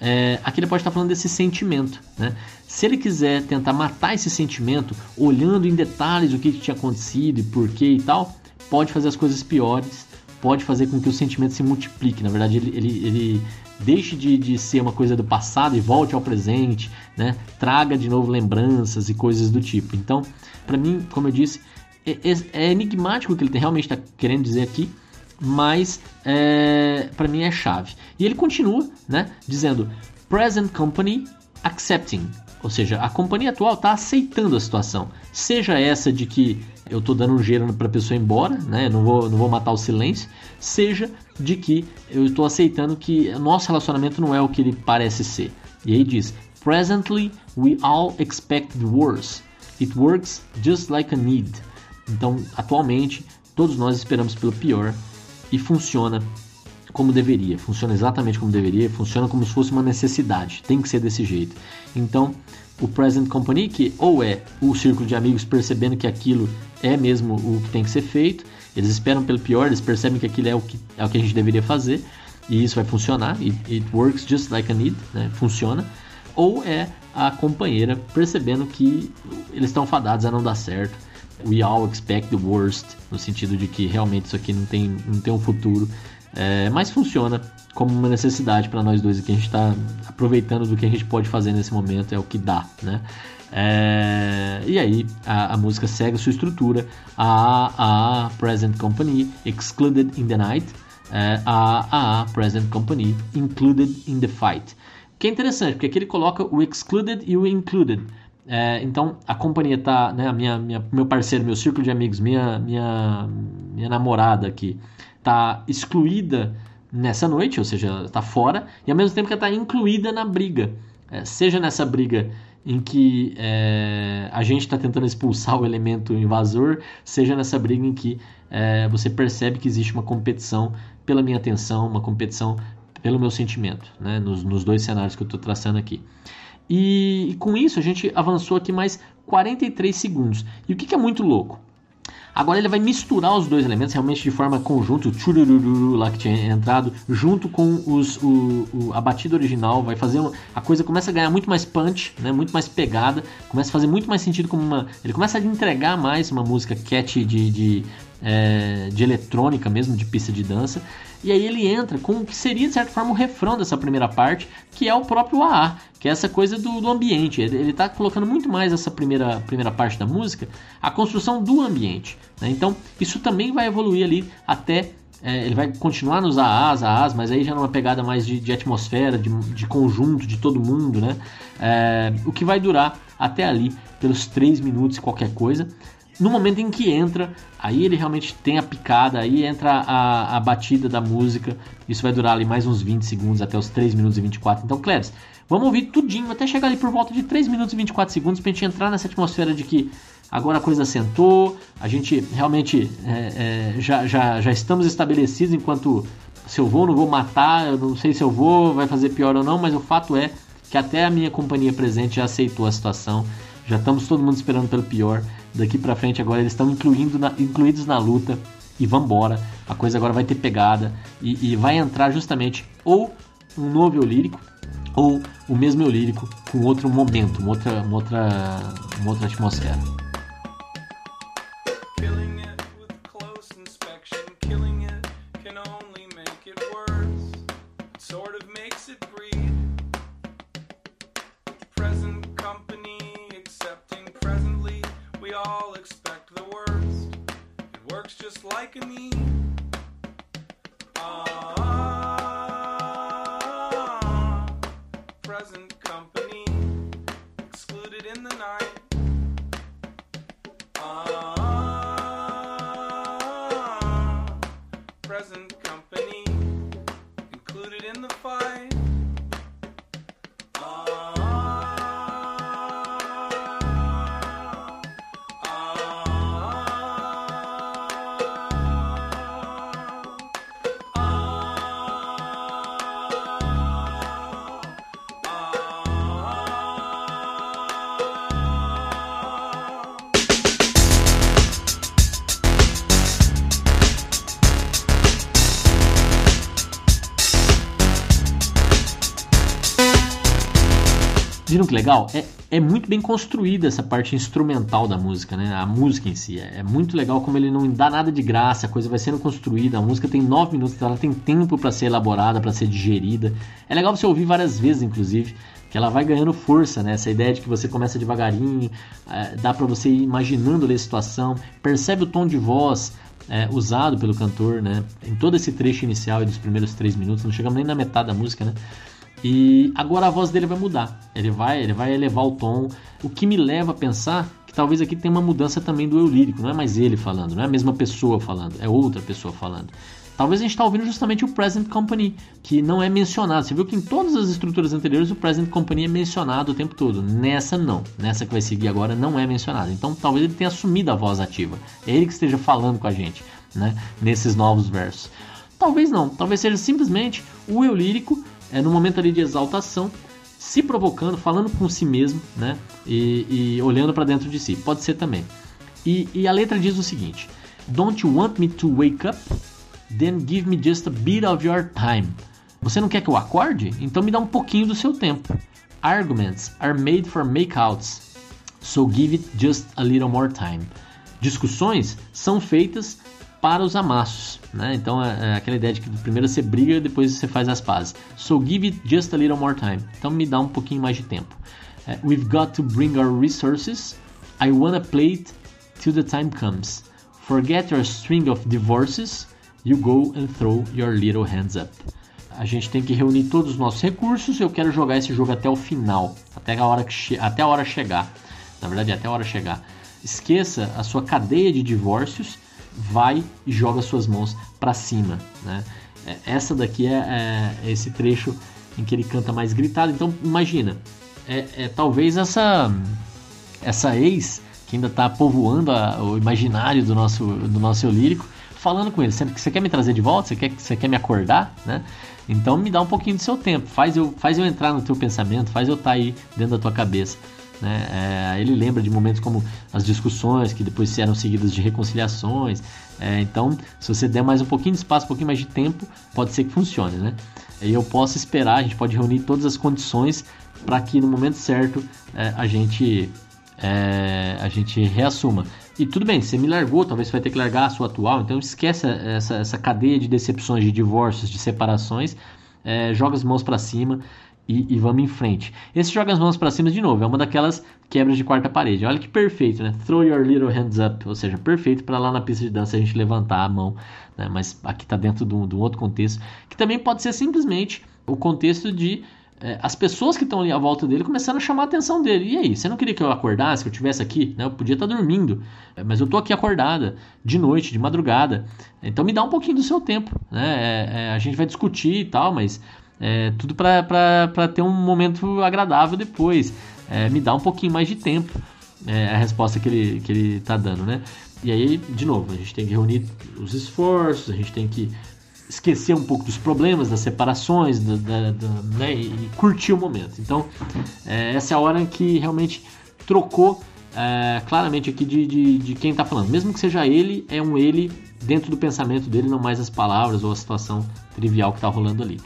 é, aqui ele pode estar falando desse sentimento. Né? Se ele quiser tentar matar esse sentimento, olhando em detalhes o que, tinha acontecido e por que e tal, pode fazer as coisas piores, pode fazer com que o sentimento se multiplique. Na verdade, ele, ele, ele deixe de, de ser uma coisa do passado e volte ao presente, né? traga de novo lembranças e coisas do tipo. Então, para mim, como eu disse, é, é, é enigmático o que ele realmente está querendo dizer aqui mas é, para mim é chave. E ele continua, né, dizendo present company accepting, ou seja, a companhia atual está aceitando a situação, seja essa de que eu estou dando um gelo para a pessoa ir embora, né, não vou, não vou matar o silêncio, seja de que eu estou aceitando que nosso relacionamento não é o que ele parece ser. E aí diz: Presently we all expect the worst. It works just like a need. Então, atualmente, todos nós esperamos pelo pior e funciona como deveria, funciona exatamente como deveria, funciona como se fosse uma necessidade, tem que ser desse jeito. Então, o present company, que ou é o círculo de amigos percebendo que aquilo é mesmo o que tem que ser feito, eles esperam pelo pior, eles percebem que aquilo é o que, é o que a gente deveria fazer, e isso vai funcionar, it, it works just like a need, né? funciona, ou é a companheira percebendo que eles estão fadados a não dar certo, we all expect the worst, no sentido de que realmente isso aqui não tem, não tem um futuro, é, mas funciona como uma necessidade para nós dois aqui. A gente está aproveitando do que a gente pode fazer nesse momento, é o que dá, né? É, e aí a, a, música segue sua estrutura: a, a present company excluded in the night, é, a, a present company included in the fight. Que é interessante, porque aqui ele coloca o excluded e o included. É, então a companhia tá, né, a minha, minha, meu parceiro, meu círculo de amigos, minha, minha, minha namorada aqui, tá excluída nessa noite, ou seja, está fora, e ao mesmo tempo que ela está incluída na briga. É, seja nessa briga em que é, a gente está tentando expulsar o elemento invasor, seja nessa briga em que é, você percebe que existe uma competição pela minha atenção, uma competição pelo meu sentimento, né, nos, nos dois cenários que eu estou traçando aqui. E, e, com isso a gente avançou aqui mais 43 segundos. E o que, que é muito louco? Agora ele vai misturar os dois elementos realmente de forma conjunta, o lá que tinha entrado, junto com os, o, o, a batida original, vai fazer a coisa começa a ganhar muito mais punch, né, muito mais pegada, começa a fazer muito mais sentido como uma, ele começa a entregar mais uma música catchy de, de, é, de eletrônica mesmo, de pista de dança, e aí ele entra com o que seria de certa forma o refrão dessa primeira parte, que é o próprio AA, que é essa coisa do, do ambiente. Ele está colocando muito mais essa primeira, primeira parte da música, a construção do ambiente. Né? Então isso também vai evoluir ali até é, ele vai continuar nos AAs, AAs, mas aí já numa pegada mais de, de atmosfera, de, de, conjunto, de todo mundo, né? É, o que vai durar até ali, pelos 3 minutos e qualquer coisa. No momento em que entra, aí ele realmente tem a picada, aí entra a, a batida da música. Isso vai durar ali mais uns 20 segundos, até os 3 minutos e 24. Então, Cleves, vamos ouvir tudinho, até chegar ali por volta de 3 minutos e 24 segundos, pra gente entrar nessa atmosfera de que agora a coisa sentou, a gente realmente é, é, já, já, já estamos estabelecidos enquanto se eu vou ou não vou matar, eu não sei se eu vou, vai fazer pior ou não, mas o fato é que até a minha companhia presente já aceitou a situação, já estamos todo mundo esperando pelo pior daqui para frente agora eles estão incluindo na, incluídos na luta e vambora. A coisa agora vai ter pegada e, e vai entrar justamente ou um novo eu lírico ou o mesmo eu lírico com outro momento, uma outra, uma outra, uma outra atmosfera. Legal? É, é muito bem construída essa parte instrumental da música, né? A música em si. É, é muito legal como ele não dá nada de graça, a coisa vai sendo construída. A música tem nove minutos, ela tem tempo para ser elaborada, para ser digerida. É legal você ouvir várias vezes, inclusive, que ela vai ganhando força, né? Essa ideia de que você começa devagarinho, é, dá para você ir imaginando ali a situação, percebe o tom de voz, é, usado pelo cantor, né? Em todo esse trecho inicial e dos primeiros três minutos, não chegamos nem na metade da música, né? E agora a voz dele vai mudar. Ele vai, ele vai elevar o tom, o que me leva a pensar que talvez aqui tenha uma mudança também do eu lírico. Não é mais ele falando, não é a mesma pessoa falando, é outra pessoa falando. Talvez a gente está ouvindo justamente o Present Company, que não é mencionado. Você viu que em todas as estruturas anteriores o Present Company é mencionado o tempo todo. Nessa não. Nessa que vai seguir agora não é mencionado. Então talvez ele tenha assumido a voz ativa. É ele que esteja falando com a gente, né? Nesses novos versos. Talvez não. Talvez seja simplesmente o eu lírico é, no momento ali de exaltação, se provocando, falando com si mesmo, né? E, e olhando para dentro de si. Pode ser também. E, e, a letra diz o seguinte: Don't you want me to wake up? Then give me just a bit of your time. Você não quer que eu acorde? Então me dá um pouquinho do seu tempo. Arguments are made for makeouts, so give it just a little more time. Discussões são feitas para os amassos. Né? Então é, é aquela ideia de que primeiro você briga e depois você faz as pazes. So give it just a little more time. Então me dá um pouquinho mais de tempo. É, we've got to bring our resources. I wanna play it till the time comes. Forget your string of divorces. You go and throw your little hands up. A gente tem que reunir todos os nossos recursos. Eu quero jogar esse jogo até o final, até a hora que até a hora chegar. Na verdade, até a hora chegar. Esqueça a sua cadeia de divórcios vai e joga suas mãos para cima, né? É, essa daqui é, é, é, esse trecho em que ele canta mais gritado. Então imagina, é, é talvez essa essa ex que ainda está povoando a, o imaginário do nosso do nosso eu lírico, falando com ele, você, você quer me trazer de volta? Você quer você quer me acordar, né? Então me dá um pouquinho do seu tempo, faz eu faz eu entrar no teu pensamento, faz eu estar tá aí dentro da tua cabeça. Né? É, ele lembra de momentos como as discussões que depois eram seguidas de reconciliações. É, então, se você der mais um pouquinho de espaço, um pouquinho mais de tempo, pode ser que funcione. Né? E eu posso esperar, a gente pode reunir todas as condições para que no momento certo é, a gente é, a gente reassuma. E tudo bem, você me largou, talvez você vai ter que largar a sua atual, então esquece essa, essa cadeia de decepções, de divórcios, de separações, é, joga as mãos para cima e, e, vamos em frente. Esse joga as mãos para cima de novo, é uma daquelas quebras de quarta parede. Olha que perfeito, né? Throw your little hands up, ou seja, perfeito para lá na pista de dança a gente levantar a mão, né? mas aqui está dentro de um, de um outro contexto, que também pode ser simplesmente o contexto de é, as pessoas que estão ali à volta dele começaram a chamar a atenção dele. E aí, você não queria que eu acordasse, que eu estivesse aqui? Né? Eu podia estar dormindo, é, mas eu estou aqui acordada, de noite, de madrugada. Então me dá um pouquinho do seu tempo. Né? É, é, a gente vai discutir e tal, mas é, tudo para ter um momento agradável depois. É, me dá um pouquinho mais de tempo. É a resposta que ele, que ele tá dando, né? E aí, de novo, a gente tem que reunir os esforços, a gente tem que esquecer um pouco dos problemas, das separações, da, da, né, e curtir o momento. Então, é, essa é a hora que realmente trocou é, claramente aqui de, de, de quem está falando. Mesmo que seja ele, é um ele dentro do pensamento dele, não mais as palavras ou a situação trivial que está rolando ali.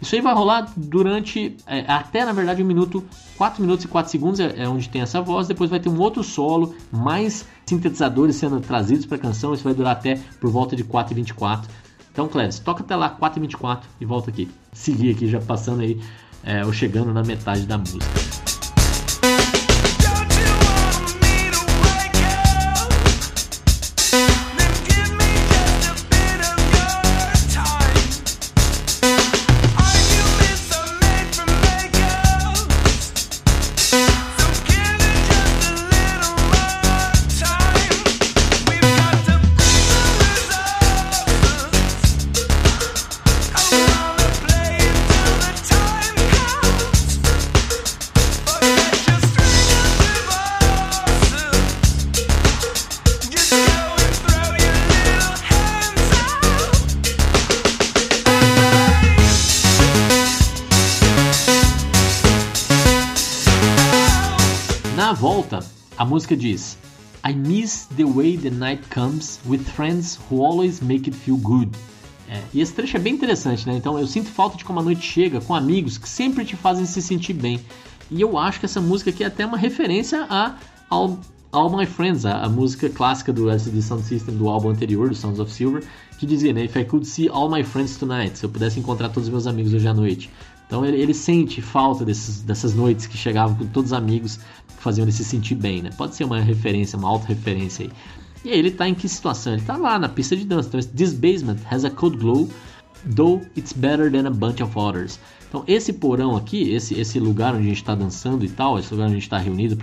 Isso aí vai rolar durante é, até na verdade um minuto, 4 minutos e 4 segundos é, é, onde tem essa voz. Depois vai ter um outro solo, mais sintetizadores sendo trazidos para a canção. Isso vai durar até por volta de 4 e 24 então, Cleves, toca até lá 4h24 e volta aqui. Seguir aqui, já passando aí, é, ou chegando na metade da música. Música diz: I miss the way the night comes with friends who always make it feel good. É, e esse trecho é bem interessante, né? Então eu sinto falta de como a noite chega com amigos que sempre te fazem se sentir bem. E eu acho que essa música aqui é até uma referência a All, All My Friends, a, a, música clássica do LCD Sound System do álbum anterior, do Sounds of Silver, que dizia, né? If I could see all my friends tonight, se eu pudesse encontrar todos os meus amigos hoje à noite. Então ele, ele sente falta desses, dessas noites que chegavam com todos os amigos que faziam ele se sentir bem, né? Pode ser uma referência, uma auto-referência aí. E aí ele tá em que situação? Ele tá lá na pista de dança. Então, this basement has a cold glow, though it's better than a bunch of others. Então, esse porão aqui, esse, esse lugar onde a gente está dançando e tal, esse lugar onde a gente está reunido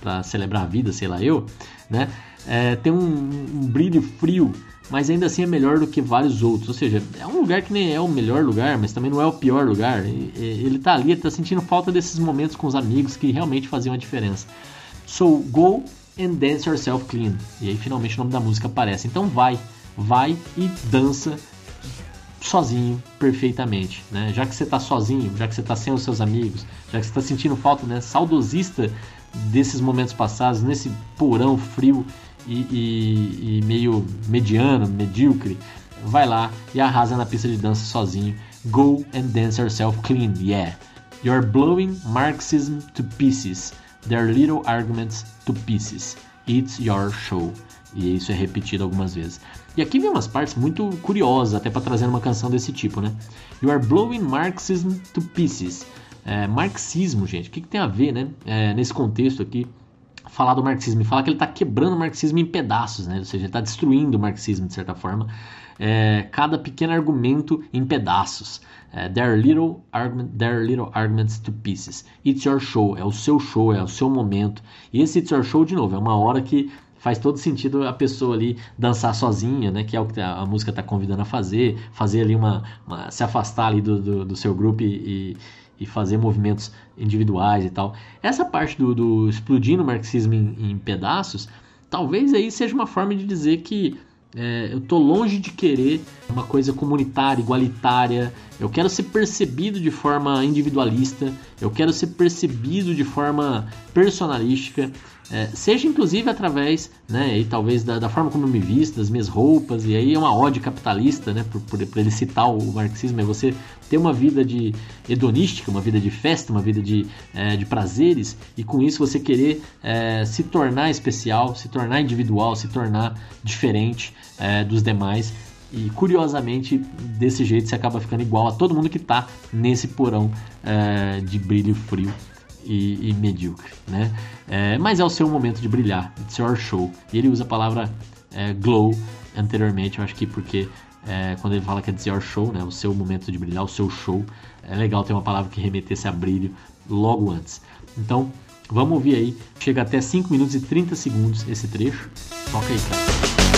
para celebrar a vida, sei lá eu, né? É, tem um, um brilho frio mas ainda assim é melhor do que vários outros. Ou seja, é um lugar que nem é o melhor lugar, mas também não é o pior lugar. Ele tá ali, ele tá sentindo falta desses momentos com os amigos que realmente faziam a diferença. So go and dance yourself clean. E aí finalmente o nome da música aparece. Então vai, vai e dança sozinho perfeitamente, né? Já que você tá sozinho, já que você tá sem os seus amigos, já que você tá sentindo falta, né, saudosista desses momentos passados, nesse porão frio e, e, e meio mediano, medíocre, vai lá e arrasa na pista de dança sozinho. Go and dance yourself clean, yeah. You're blowing Marxism to pieces. Their little arguments to pieces. It's your show. E isso é repetido algumas vezes. E aqui vem umas partes muito curiosas, até para trazer uma canção desse tipo, né? You are blowing Marxism to pieces. É, marxismo, gente, o que, que, tem a ver, né? É, nesse contexto aqui, falar do marxismo e falar que ele está quebrando o marxismo em pedaços, né? ou seja, ele está destruindo o marxismo de certa forma, é, cada pequeno argumento em pedaços. É, there, are little argument, are little arguments to pieces. It's your show, é o seu show, é o seu momento. E esse It's your show, de novo, é uma hora que faz todo sentido a pessoa ali dançar sozinha, né? Que é o que a, música está convidando a fazer, fazer ali uma, uma se afastar ali do, do, do seu grupo e, e fazer movimentos individuais e tal. Essa parte do, do explodindo o marxismo em, em, pedaços, talvez aí seja uma forma de dizer que é, eu tô longe de querer uma coisa comunitária, igualitária. Eu quero ser percebido de forma individualista. Eu quero ser percebido de forma personalística. É, seja inclusive através, né, e talvez da, da, forma como eu me visto, das minhas roupas, e aí é uma ode capitalista, né, por, por, por, ele citar o marxismo, é você ter uma vida de hedonística, uma vida de festa, uma vida de, é, de prazeres, e com isso você querer é, se tornar especial, se tornar individual, se tornar diferente é, dos demais, e curiosamente, desse jeito você acaba ficando igual a todo mundo que está nesse porão é, de brilho frio e, e medíocre, né? É, mas é o seu momento de brilhar, it's your show. E ele usa a palavra é, glow anteriormente, eu acho que porque é, quando ele fala que é it's your show, né? O seu momento de brilhar, o seu show, é legal ter uma palavra que remetesse a brilho logo antes. Então, vamos ouvir aí, chega até 5 minutos e 30 segundos esse trecho. Toca aí, cara.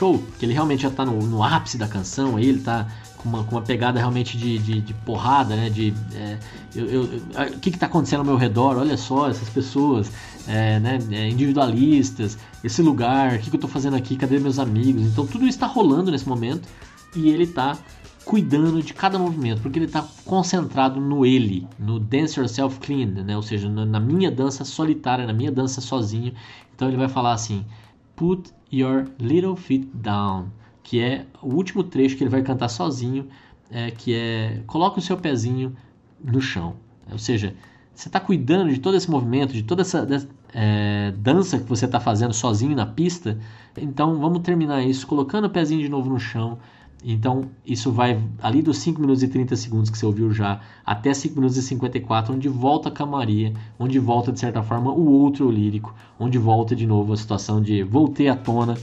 Show, que ele realmente já tá no, no ápice da canção, aí ele tá com uma, com uma pegada realmente de, de, de porrada, né? De é, eu, eu, o que está acontecendo ao meu redor? Olha só essas pessoas, é, né? É, individualistas, esse lugar, o que, que eu estou fazendo aqui? Cadê meus amigos? Então tudo está rolando nesse momento e ele está cuidando de cada movimento, porque ele está concentrado no ele, no dance yourself clean, né? Ou seja, na minha dança solitária, na minha dança sozinho. Então ele vai falar assim: Put Your Little Feet Down, que é o último trecho que ele vai cantar sozinho, é, que é coloca o seu pezinho no chão. Ou seja, você está cuidando de todo esse movimento, de toda essa é, dança que você está fazendo sozinho na pista. Então vamos terminar isso colocando o pezinho de novo no chão então, isso vai ali dos 5 minutos e 30 segundos que você ouviu já, até 5 minutos e 54, onde volta a camaria, onde volta, de certa forma, o outro lírico, onde volta de novo a situação de voltei à tona,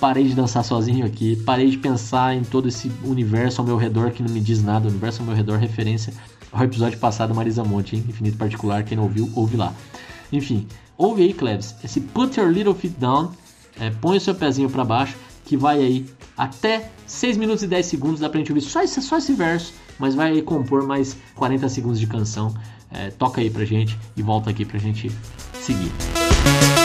parei de dançar sozinho aqui, parei de pensar em todo esse universo ao meu redor que não me diz nada, o universo ao meu redor, referência ao episódio passado Marisa Monte, hein? Infinito Particular, quem não ouviu, ouve lá. Enfim, ouve aí, Cleves, esse Put Your Little Feet Down, é, põe o seu pezinho para baixo, que vai aí até 6 minutos e 10 segundos, dá pra gente ouvir só esse, só esse verso, mas vai compor mais 40 segundos de canção. É, toca aí pra gente e volta aqui pra gente seguir. Bom,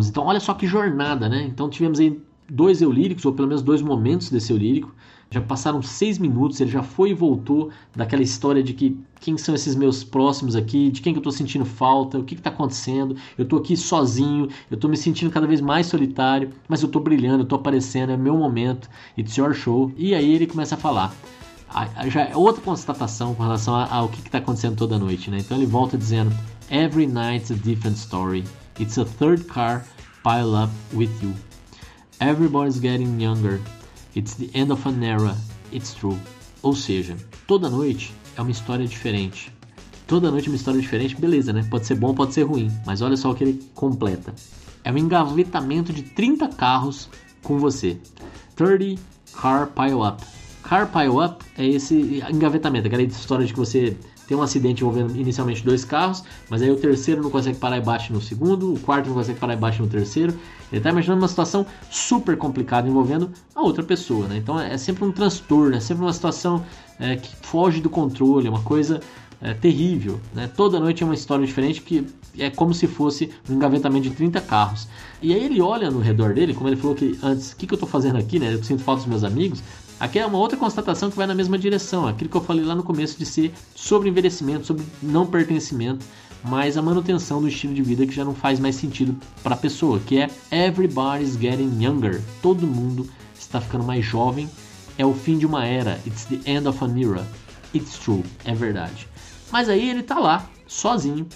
voltamos. Então, olha só que jornada, né? Então, tivemos aí dois eu líricos, ou pelo menos dois momentos desse eu lírico. Já passaram seis minutos, ele já foi e voltou daquela história de que quem são esses meus próximos aqui, de quem que eu tô sentindo falta, o que que tá acontecendo, eu tô aqui sozinho, eu tô me sentindo cada vez mais solitário, mas eu tô brilhando, eu tô aparecendo, é meu momento, it's your show. E aí ele começa a falar. Já é outra constatação com relação ao que está acontecendo toda noite, né? Então ele volta dizendo: Every night's a different story. It's a third car pile up with you. Everybody's getting younger. It's the end of an era. It's true. Ou seja, toda noite é uma história diferente. Toda noite é uma história diferente, beleza, né? Pode ser bom, pode ser ruim, mas olha só o que ele completa. é um engavetamento de 30 carros com você. 30 car pile up. Car pile up é esse engavetamento, aquela história de que você tem um acidente envolvendo inicialmente dois carros, mas aí o terceiro não consegue parar e bate no segundo, o quarto não consegue parar e bate no terceiro. Ele está imaginando uma situação super complicada envolvendo a outra pessoa, né? Então é sempre um transtorno, é sempre uma situação é, que foge do controle, é uma coisa é, terrível. Né? Toda noite é uma história diferente que é como se fosse um engavetamento de 30 carros. E aí ele olha no redor dele, como ele falou que antes, o que, que eu estou fazendo aqui, né? Eu sinto falta dos meus amigos. Aqui é uma outra constatação que vai na mesma direção, aquilo que eu falei lá no começo de ser sobre envelhecimento, sobre não pertencimento, mas a manutenção do estilo de vida que já não faz mais sentido para a pessoa, que é everybody's getting younger. Todo mundo está ficando mais jovem. É o fim de uma era. It's the end of an era. It's true, é verdade. Mas aí ele tá lá, sozinho,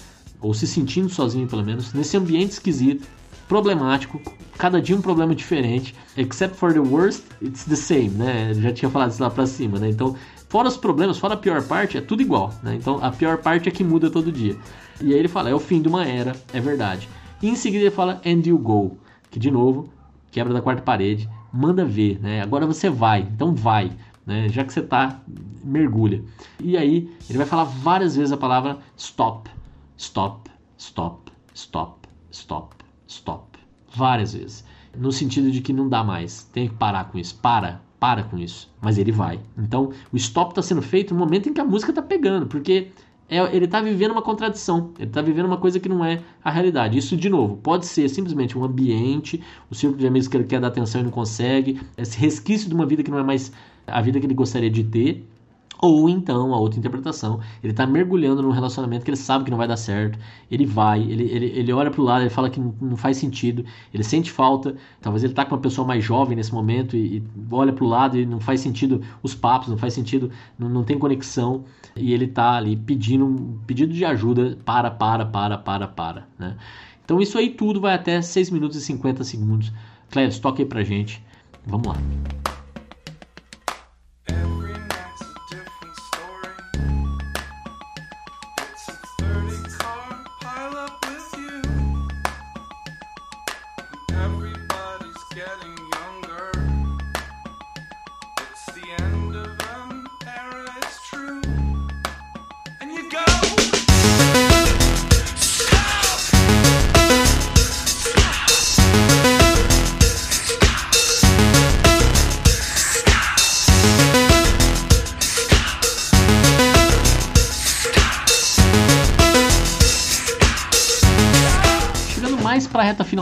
ou se sentindo sozinho pelo menos, nesse ambiente esquisito, problemático, cada dia um problema diferente. Except for the worst, it's the same, né? Eu já tinha falado isso lá pra cima, né? Então, fora os problemas, fora a pior parte, é tudo igual, né? Então, a pior parte é que muda todo dia. E aí ele fala, é o fim de uma era, é verdade. E em seguida ele fala, and you go, que de novo, quebra da quarta parede, manda ver, né? Agora você vai, então vai. Né? Já que você tá, mergulha. E aí ele vai falar várias vezes a palavra stop, stop, stop, stop, stop, stop, várias vezes, no sentido de que não dá mais, tem que parar com isso, para, para com isso. Mas ele vai. Então o stop está sendo feito no momento em que a música está pegando, porque é, ele está vivendo uma contradição, ele está vivendo uma coisa que não é a realidade. Isso, de novo, pode ser simplesmente um ambiente, o círculo de amigos que ele quer dar atenção e não consegue, esse resquício de uma vida que não é mais a vida que ele gostaria de ter, ou então a outra interpretação, ele está mergulhando num relacionamento que ele sabe que não vai dar certo, ele vai, ele, ele, ele olha para o lado, ele fala que não, faz sentido, ele sente falta, talvez ele está com uma pessoa mais jovem nesse momento e, e olha para o lado e não faz sentido os papos, não faz sentido, não, não tem conexão, e ele está ali pedindo um pedido de ajuda, para, para, para, para, para, né? Então isso aí tudo vai até 6 minutos e 50 segundos. Cléber, toque aí pra gente. Vamos lá.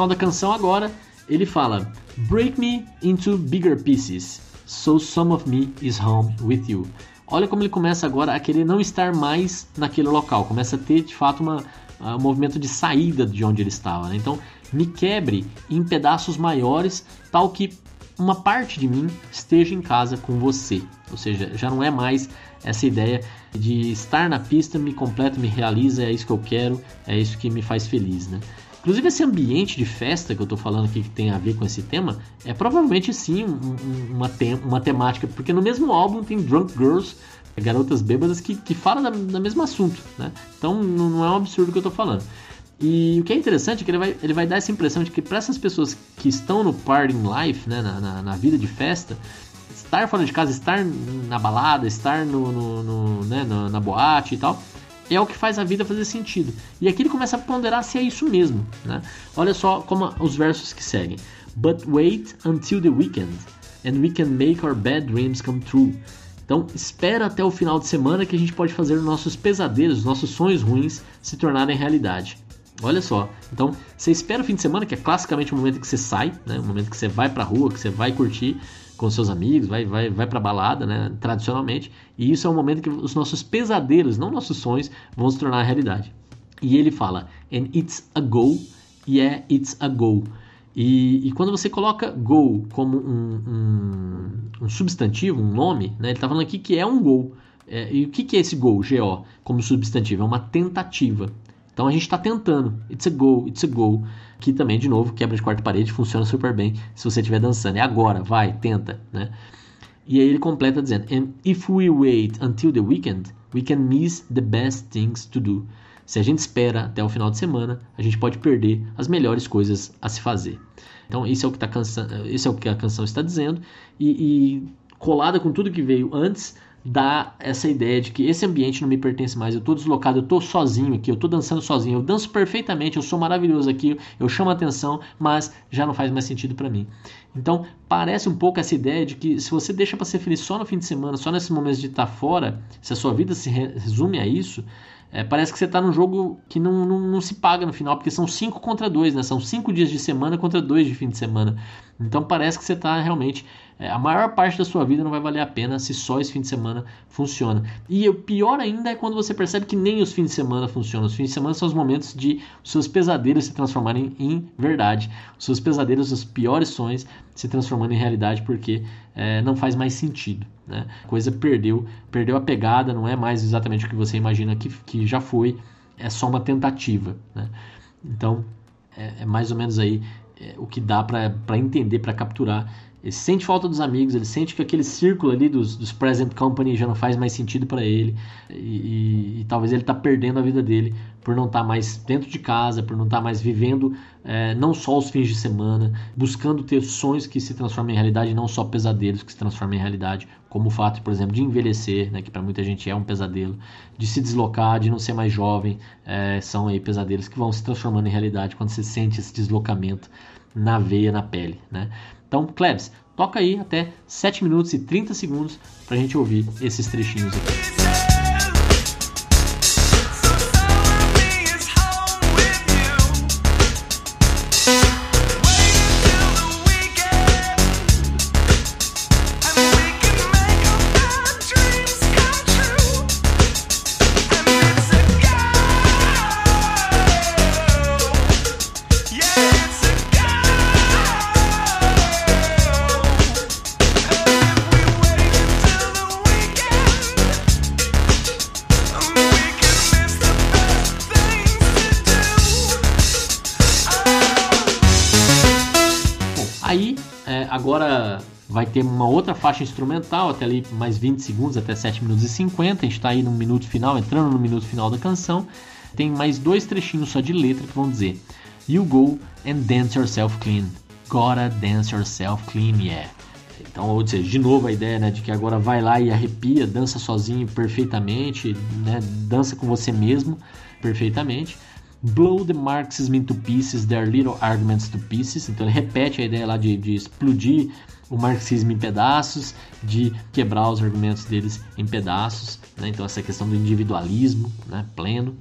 Final da canção agora, ele fala: Break me into bigger pieces, so some of me is home with you. Olha como ele começa agora a querer não estar mais naquele local, começa a ter de fato uma, um movimento de saída de onde ele estava. Né? Então, me quebre em pedaços maiores, tal que uma parte de mim esteja em casa com você. Ou seja, já não é mais essa ideia de estar na pista, me completa, me realiza, é isso que eu quero, é isso que me faz feliz, né? Inclusive, esse ambiente de festa que eu tô falando aqui que tem a ver com esse tema é provavelmente sim um, uma, tem, uma temática, porque no mesmo álbum tem Drunk Girls, garotas bêbadas, que, que fala da, mesmo assunto, né? Então não, é um absurdo que eu tô falando. E o que é interessante é que ele vai, ele vai dar essa impressão de que para essas pessoas que estão no partying life, né, na, na, na, vida de festa, estar fora de casa, estar na balada, estar no, no, no né, na boate e tal, é o que faz a vida fazer sentido. E aqui ele começa a ponderar se é isso mesmo. Né? Olha só como os versos que seguem. But wait until the weekend, and we can make our bad dreams come true. Então, espera até o final de semana que a gente pode fazer nossos pesadelos, nossos sonhos ruins se tornarem realidade. Olha só. Então, você espera o fim de semana, que é classicamente o momento que você sai, né? o momento que você vai pra rua, que você vai curtir com seus amigos, vai, vai, vai pra balada, né? Tradicionalmente. E isso é o momento que os nossos pesadelos, não nossos sonhos, vão se tornar realidade. E ele fala, and it's a go, yeah, it's a go. E, e quando você coloca go como um, um, um, substantivo, um nome, né? Ele está falando aqui que é um go. É, e o que, que é esse go, GO, como substantivo? É uma tentativa. Então a gente está tentando. It's a go, it's a go. Que também, de novo, quebra de quarta parede, funciona super bem se você estiver dançando. É agora, vai, tenta, né? E aí ele completa dizendo: And if we wait until the weekend, we can miss the best things to do. Se a gente espera até o final de semana, a gente pode perder as melhores coisas a se fazer. Então, isso é o que, tá cansa... isso é o que a canção está dizendo, e, e colada com tudo que veio antes, dá essa ideia de que esse ambiente não me pertence mais, eu estou deslocado, eu estou sozinho aqui, eu estou dançando sozinho, eu danço perfeitamente, eu sou maravilhoso aqui, eu chamo atenção, mas já não faz mais sentido para mim. Então, parece um pouco essa ideia de que se você deixa para ser feliz só no fim de semana, só nesses momentos de estar fora, se a sua vida se resume a isso, é, parece que você está num jogo que não, não, não, se paga no final, porque são 5 contra 2, né? São 5 dias de semana contra 2 de fim de semana. Então parece que você está realmente. É, a maior parte da sua vida não vai valer a pena se só esse fim de semana funciona. E o pior ainda é quando você percebe que nem os fins de semana funcionam. Os fins de semana são os momentos de seus pesadelos se transformarem em verdade. Os seus pesadelos, os piores sonhos se transformando em realidade porque é, não faz mais sentido. Né? A coisa perdeu, perdeu a pegada, não é mais exatamente o que você imagina que, que já foi, é só uma tentativa. Né? Então, é, é, mais ou menos aí é, o que dá para entender, para capturar. Ele sente falta dos amigos, ele sente que aquele círculo ali dos, dos present company já não faz mais sentido para ele e, e, e, talvez ele está perdendo a vida dele por não estar tá mais dentro de casa, por não estar tá mais vivendo é, não só os fins de semana, buscando ter sonhos que se transformam em realidade, não só pesadelos que se transformam em realidade, como o fato, por exemplo, de envelhecer, né, que para muita gente é um pesadelo, de se deslocar, de não ser mais jovem, é, são aí pesadelos que vão se transformando em realidade quando você sente esse deslocamento na veia, na pele. Né? Então, Klebs, toca aí até 7 minutos e 30 segundos para a gente ouvir esses trechinhos aqui. Ter uma outra faixa instrumental, até ali mais 20 segundos, até 7 minutos e 50. A gente está aí no minuto final, entrando no minuto final da canção. Tem mais dois trechinhos só de letra que vão dizer: You go and dance yourself clean. Gotta dance yourself clean, yeah. Então, ou seja, de novo a ideia né, de que agora vai lá e arrepia, dança sozinho perfeitamente, né, dança com você mesmo perfeitamente. Blow the Marxism into pieces, their little arguments to pieces. Então ele repete a ideia lá de, de explodir o marxismo em pedaços, de quebrar os argumentos deles em pedaços. Né? Então essa questão do individualismo né, pleno.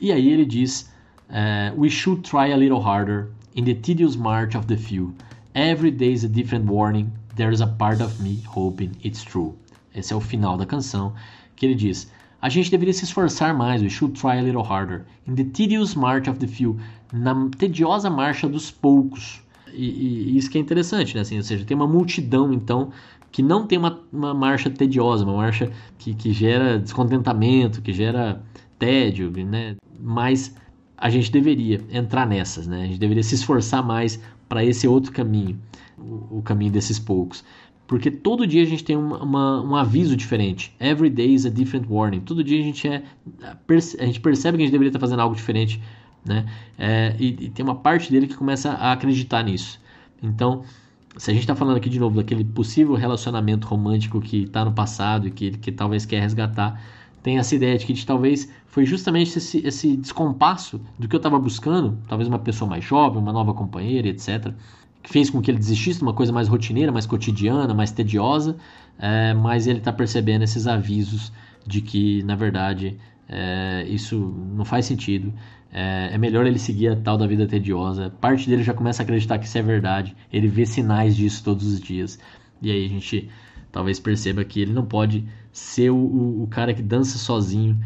E aí ele diz: uh, We should try a little harder in the tedious march of the few. Every day is a different warning. There is a part of me hoping it's true. Esse é o final da canção que ele diz: a gente deveria se esforçar mais, we should try a little harder. In the tedious march of the few, na tediosa marcha dos poucos. E, e, isso que é interessante, né? Assim, ou seja, tem uma multidão, então, que não tem uma, uma marcha tediosa, uma marcha que, que gera descontentamento, que gera tédio, né? Mas a gente deveria entrar nessas, né? A gente deveria se esforçar mais para esse outro caminho, o, o caminho desses poucos. Porque todo dia a gente tem uma, uma, um aviso diferente. Every day is a different warning. Todo dia a gente, é, a gente percebe que a gente deveria estar fazendo algo diferente. Né? É, e, e, tem uma parte dele que começa a acreditar nisso. Então, se a gente está falando aqui de novo daquele possível relacionamento romântico que está no passado e que que talvez quer resgatar, tem essa ideia de que de, talvez foi justamente esse, esse descompasso do que eu estava buscando, talvez uma pessoa mais jovem, uma nova companheira, etc fez com que ele desistisse de uma coisa mais rotineira, mais cotidiana, mais tediosa, é, mas ele está percebendo esses avisos de que, na verdade, é, isso não faz sentido. É, é, melhor ele seguir a tal da vida tediosa. Parte dele já começa a acreditar que isso é verdade. Ele vê sinais disso todos os dias. E aí a gente talvez perceba que ele não pode ser o, o, o cara que dança sozinho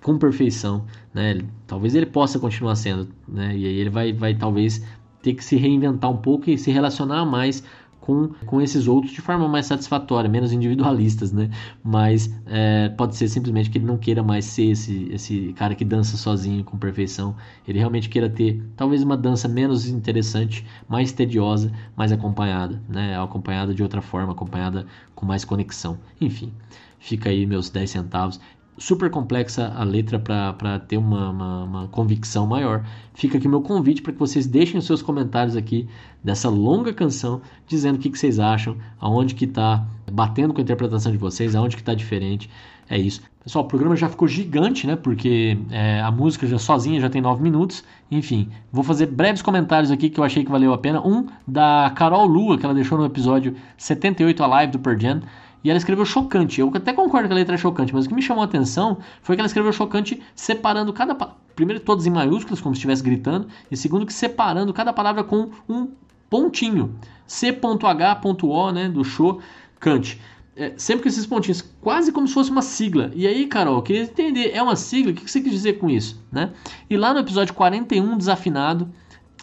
com perfeição, né? Talvez ele possa continuar sendo, né? E aí ele vai, vai talvez ter que se reinventar um pouco e se relacionar mais com, com esses outros de forma mais satisfatória, menos individualistas, né? Mas é, pode ser simplesmente que ele não queira mais ser esse, esse cara que dança sozinho com perfeição. Ele realmente queira ter talvez uma dança menos interessante, mais tediosa, mais acompanhada, né? Acompanhada de outra forma, acompanhada com mais conexão. Enfim, fica aí meus 10 centavos. Super complexa a letra para ter uma, uma, uma, convicção maior. Fica aqui o meu convite para que vocês deixem os seus comentários aqui dessa longa canção, dizendo o que, que vocês acham, aonde que está batendo com a interpretação de vocês, aonde que está diferente. É isso. Pessoal, o programa já ficou gigante, né? Porque é, a música já sozinha já tem 9 minutos. Enfim, vou fazer breves comentários aqui que eu achei que valeu a pena. Um da Carol Lua, que ela deixou no episódio 78 a live do Perdian. E ela escreveu chocante. Eu até concordo que a letra é chocante, mas o que me chamou a atenção foi que ela escreveu chocante separando cada primeiro todos em maiúsculas, como se estivesse gritando, e segundo que separando cada palavra com um pontinho. C.H.O, né, do show, cante. É, sempre com esses pontinhos, quase como se fosse uma sigla. E aí, Carol, eu queria entender, é uma sigla? O que você quis dizer com isso? Né? E lá no episódio 41, Desafinado,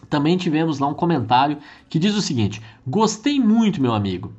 também tivemos lá um comentário que diz o seguinte: Gostei muito, meu amigo.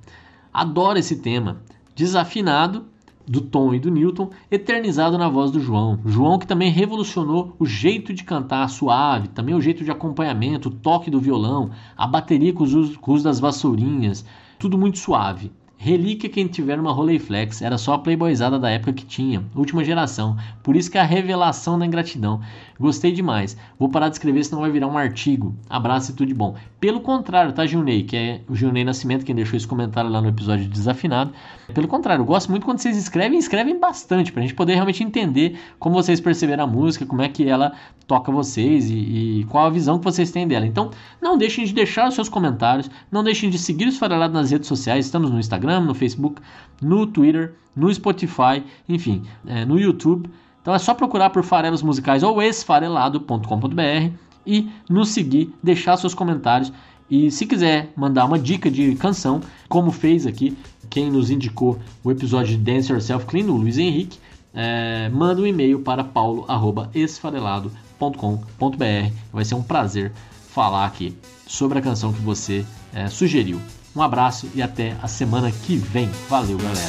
Adoro esse tema desafinado do Tom e do Newton, eternizado na voz do João. João que também revolucionou o jeito de cantar suave, também o jeito de acompanhamento, o toque do violão, a bateria com os usos, das vassourinhas, tudo muito suave. Relíquia quem tiver uma Rolleiflex, era só a playboyzada da época que tinha, última geração, por isso que é a revelação da ingratidão. Gostei demais, vou parar de escrever senão vai virar um artigo. Abraço e tudo de bom. Pelo contrário, tá Gilney, que é o Gilney Nascimento, quem deixou esse comentário lá no episódio de Desafinado. Pelo contrário, eu gosto muito quando vocês escrevem, escrevem bastante, pra gente poder realmente entender como vocês perceberam a música, como é que ela toca vocês e, e qual a visão que vocês têm dela. Então, não deixem de deixar os seus comentários, não deixem de seguir os Farelados nas redes sociais, estamos no Instagram, Instagram, no Facebook, no Twitter, no Spotify, enfim, é, no YouTube. Então é só procurar por Farelos Musicais ou esfarelado.com.br e nos seguir, deixar seus comentários. E se quiser mandar uma dica de canção, como fez aqui quem nos indicou o episódio de Dance Yourself Clean, o Luiz Henrique, é, manda um e-mail para paulo.esfarelado.com.br. Vai ser um prazer falar aqui sobre a canção que você é, sugeriu. Um abraço e até a semana que vem. Valeu, galera.